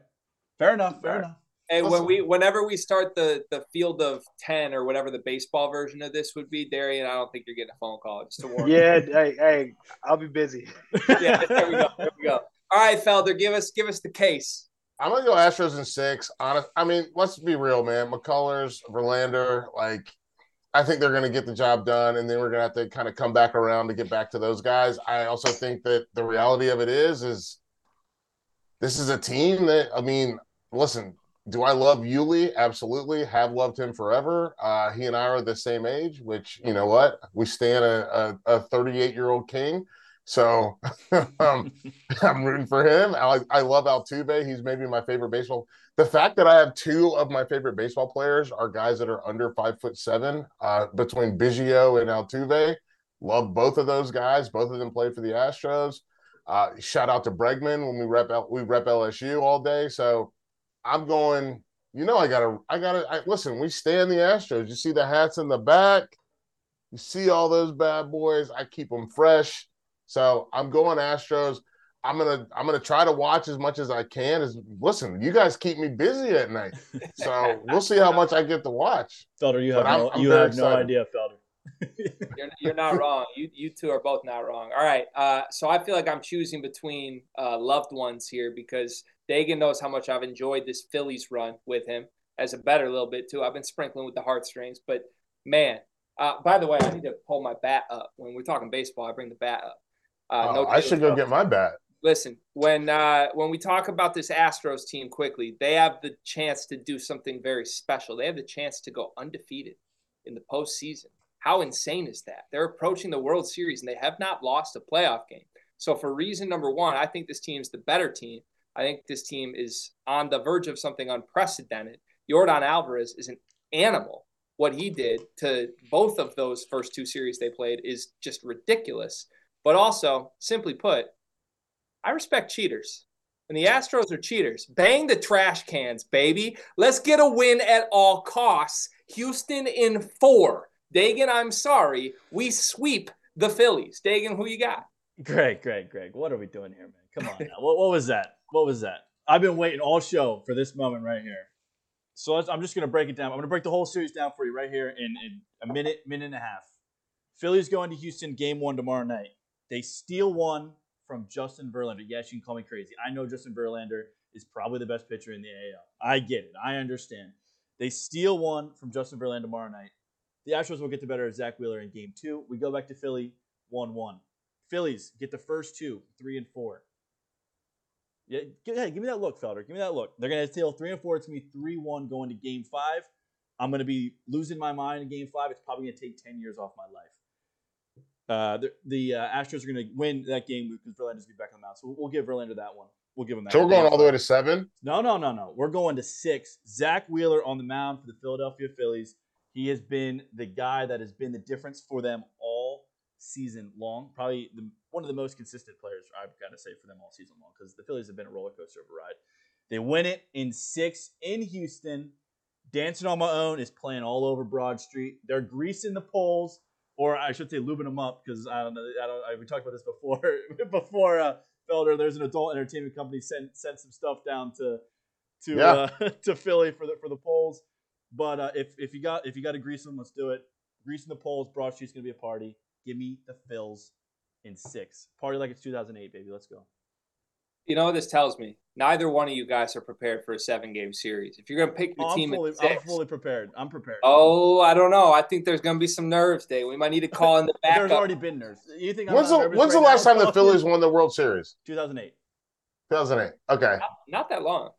Fair enough. Fair All right. enough. Hey, when we whenever we start the the field of ten or whatever the baseball version of this would be, Darian, I don't think you're getting a phone call. Just to warn you. Yeah, hey, hey, I'll be busy. yeah. There we go. There we go. All right, Felder, give us give us the case. I'm gonna go Astros in six. Honest, I mean, let's be real, man. McCullers, Verlander, like, I think they're gonna get the job done, and then we're gonna have to kind of come back around to get back to those guys. I also think that the reality of it is, is this is a team that, I mean, listen. Do I love Yuli? Absolutely. Have loved him forever. Uh, he and I are the same age, which you know what? We stand a, a, a 38 year old king. So um, I'm rooting for him. I, I love Altuve. He's maybe my favorite baseball. The fact that I have two of my favorite baseball players are guys that are under five foot seven, uh, between Biggio and Altuve, Love both of those guys. Both of them played for the Astros. Uh, shout out to Bregman when we rep we rep LSU all day. So I'm going. You know, I gotta, I gotta. I, listen, we stay in the Astros. You see the hats in the back. You see all those bad boys. I keep them fresh. So I'm going Astros. I'm gonna I'm gonna try to watch as much as I can. As listen, you guys keep me busy at night, so we'll see how much I get to watch. Felder, you have no, I'm you have no idea, Felder. you're, you're not wrong. You you two are both not wrong. All right. Uh, so I feel like I'm choosing between uh, loved ones here because Dagan knows how much I've enjoyed this Phillies run with him as a better little bit too. I've been sprinkling with the heartstrings, but man. Uh, by the way, I need to pull my bat up when we're talking baseball. I bring the bat up. Uh, no I should go get my bat listen, when uh, when we talk about this Astros team quickly, they have the chance to do something very special. They have the chance to go undefeated in the postseason. How insane is that? They're approaching the World Series and they have not lost a playoff game. So, for reason number one, I think this team is the better team. I think this team is on the verge of something unprecedented. Yordan Alvarez is an animal. What he did to both of those first two series they played is just ridiculous. But also, simply put, I respect cheaters. And the Astros are cheaters. Bang the trash cans, baby. Let's get a win at all costs. Houston in four. Dagan, I'm sorry. We sweep the Phillies. Dagan, who you got? Greg, Greg, Greg. What are we doing here, man? Come on what, what was that? What was that? I've been waiting all show for this moment right here. So I'm just going to break it down. I'm going to break the whole series down for you right here in, in a minute, minute and a half. Phillies going to Houston game one tomorrow night. They steal one from Justin Verlander. Yes, you can call me crazy. I know Justin Verlander is probably the best pitcher in the AL. I get it. I understand. They steal one from Justin Verlander tomorrow night. The Astros will get the better of Zack Wheeler in game two. We go back to Philly 1 1. Phillies get the first two, three and four. Yeah, give, hey, give me that look, Felder. Give me that look. They're going to steal three and four. It's going to be 3 1 going to game five. I'm going to be losing my mind in game five. It's probably going to take 10 years off my life. Uh, the the uh, Astros are going to win that game because Verlander's going to be back on the mound. So we'll, we'll, give Verlander that one. We'll give him that. So we're going all the way to seven? No, no, no, no. We're going to six. Zack Wheeler on the mound for the Philadelphia Phillies. He has been the guy that has been the difference for them all season long. Probably the, one of the most consistent players, I've got to say, for them all season long because the Phillies have been a roller coaster of a ride. They win it in six in Houston. Dancing on my own is playing all over Broad Street. They're greasing the poles or I should say lubing them up because I don't know. I don't. I, we talked about this before. before uh, Felder, there's an adult entertainment company sent sent some stuff down to to yeah. uh, to Philly for the for the poles. But uh, if if you got if you got to grease them, let's do it. Greasing the poles. Broad Street's gonna be a party. Give me the Phils in six. Party like it's 2008, baby. Let's go. You know what this tells me? Neither one of you guys are prepared for a seven game series. If you're going to pick the oh, team, I'm fully, six, I'm fully prepared. I'm prepared. Oh, I don't know. I think there's going to be some nerves, Day. We might need to call in the backup. there's already been nerves. You think? when's the, when's right the last now? time the Phillies won the World Series? 2008. 2008. Okay. Not, not that long.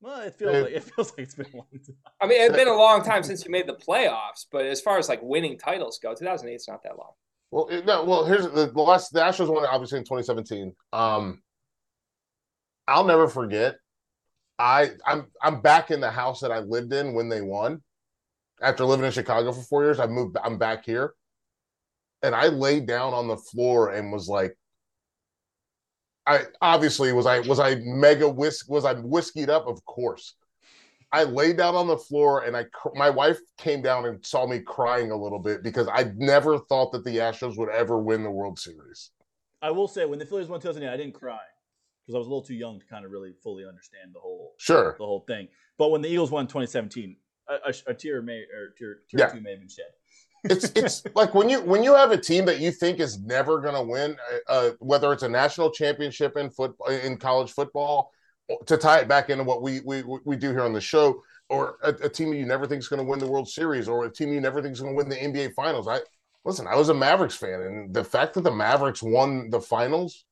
Well, it feels like it feels like it's been a long time. I mean, it's been a long time since you made the playoffs, but as far as like winning titles go, 2008 is not that long. Well, no. Well, here's the, last. The Astros won obviously in 2017. Um, I'll never forget. I I'm I'm back in the house that I lived in when they won. After living in Chicago for four years, I moved. I'm back here, and I laid down on the floor and was like, I obviously was I was I mega whisk was I whiskeyed up? Of course. I laid down on the floor and I my wife came down and saw me crying a little bit because I never thought that the Astros would ever win the World Series. I will say when the Phillies won 2008, I didn't cry because I was a little too young to kind of really fully understand the whole sure the whole thing. But when the Eagles won 2017, a, a, a tear may or tear, tear yeah. two may have been shed. it's it's like when you when you have a team that you think is never going to win, uh, uh, whether it's a national championship in football in college football, to tie it back into what we we we do here on the show, or a, a team you never think is going to win the World Series, or a team you never think is going to win the NBA Finals. I listen, I was a Mavericks fan, and the fact that the Mavericks won the finals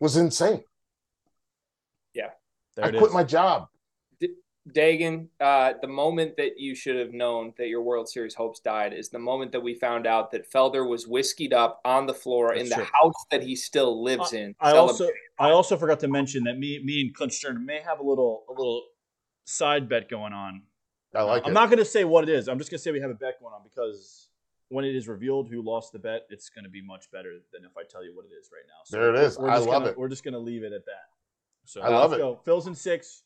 was insane. There I quit is. my job. D- Dagan, uh, the moment that you should have known that your World Series hopes died is the moment that we found out that Felder was whiskeyed up on the floor That's in the true. house that he still lives in. I also I also forgot to mention that me me and Clint Stern may have a little a little side bet going on. I like it. I'm not going to say what it is. I'm just going to say we have a bet going on because when it is revealed who lost the bet, it's going to be much better than if I tell you what it is right now. So There it is. we're I just love gonna, it. We're just going to leave it at that. So I love let's it. Go. Phils in six.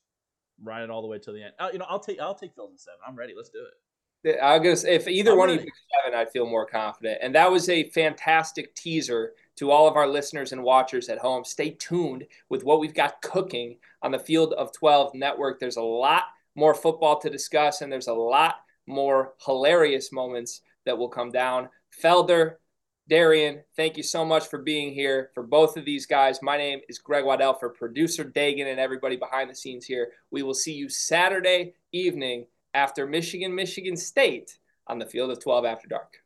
Ryan it all the way till the end. Uh, you know, I'll take I'll take Phils in seven. I'm ready. Let's do it. I'll guess if either I'm one of you ready. pick seven, I'd feel more confident. And that was a fantastic teaser to all of our listeners and watchers at home. Stay tuned with what we've got cooking on the Field of 12 network. There's a lot more football to discuss, and there's a lot more hilarious moments that will come down. Felder, Darian, thank you so much for being here for both of these guys. My name is Greg Waddell for producer Dagan and everybody behind the scenes here. We will see you Saturday evening after Michigan, Michigan State on the field of 12 after dark.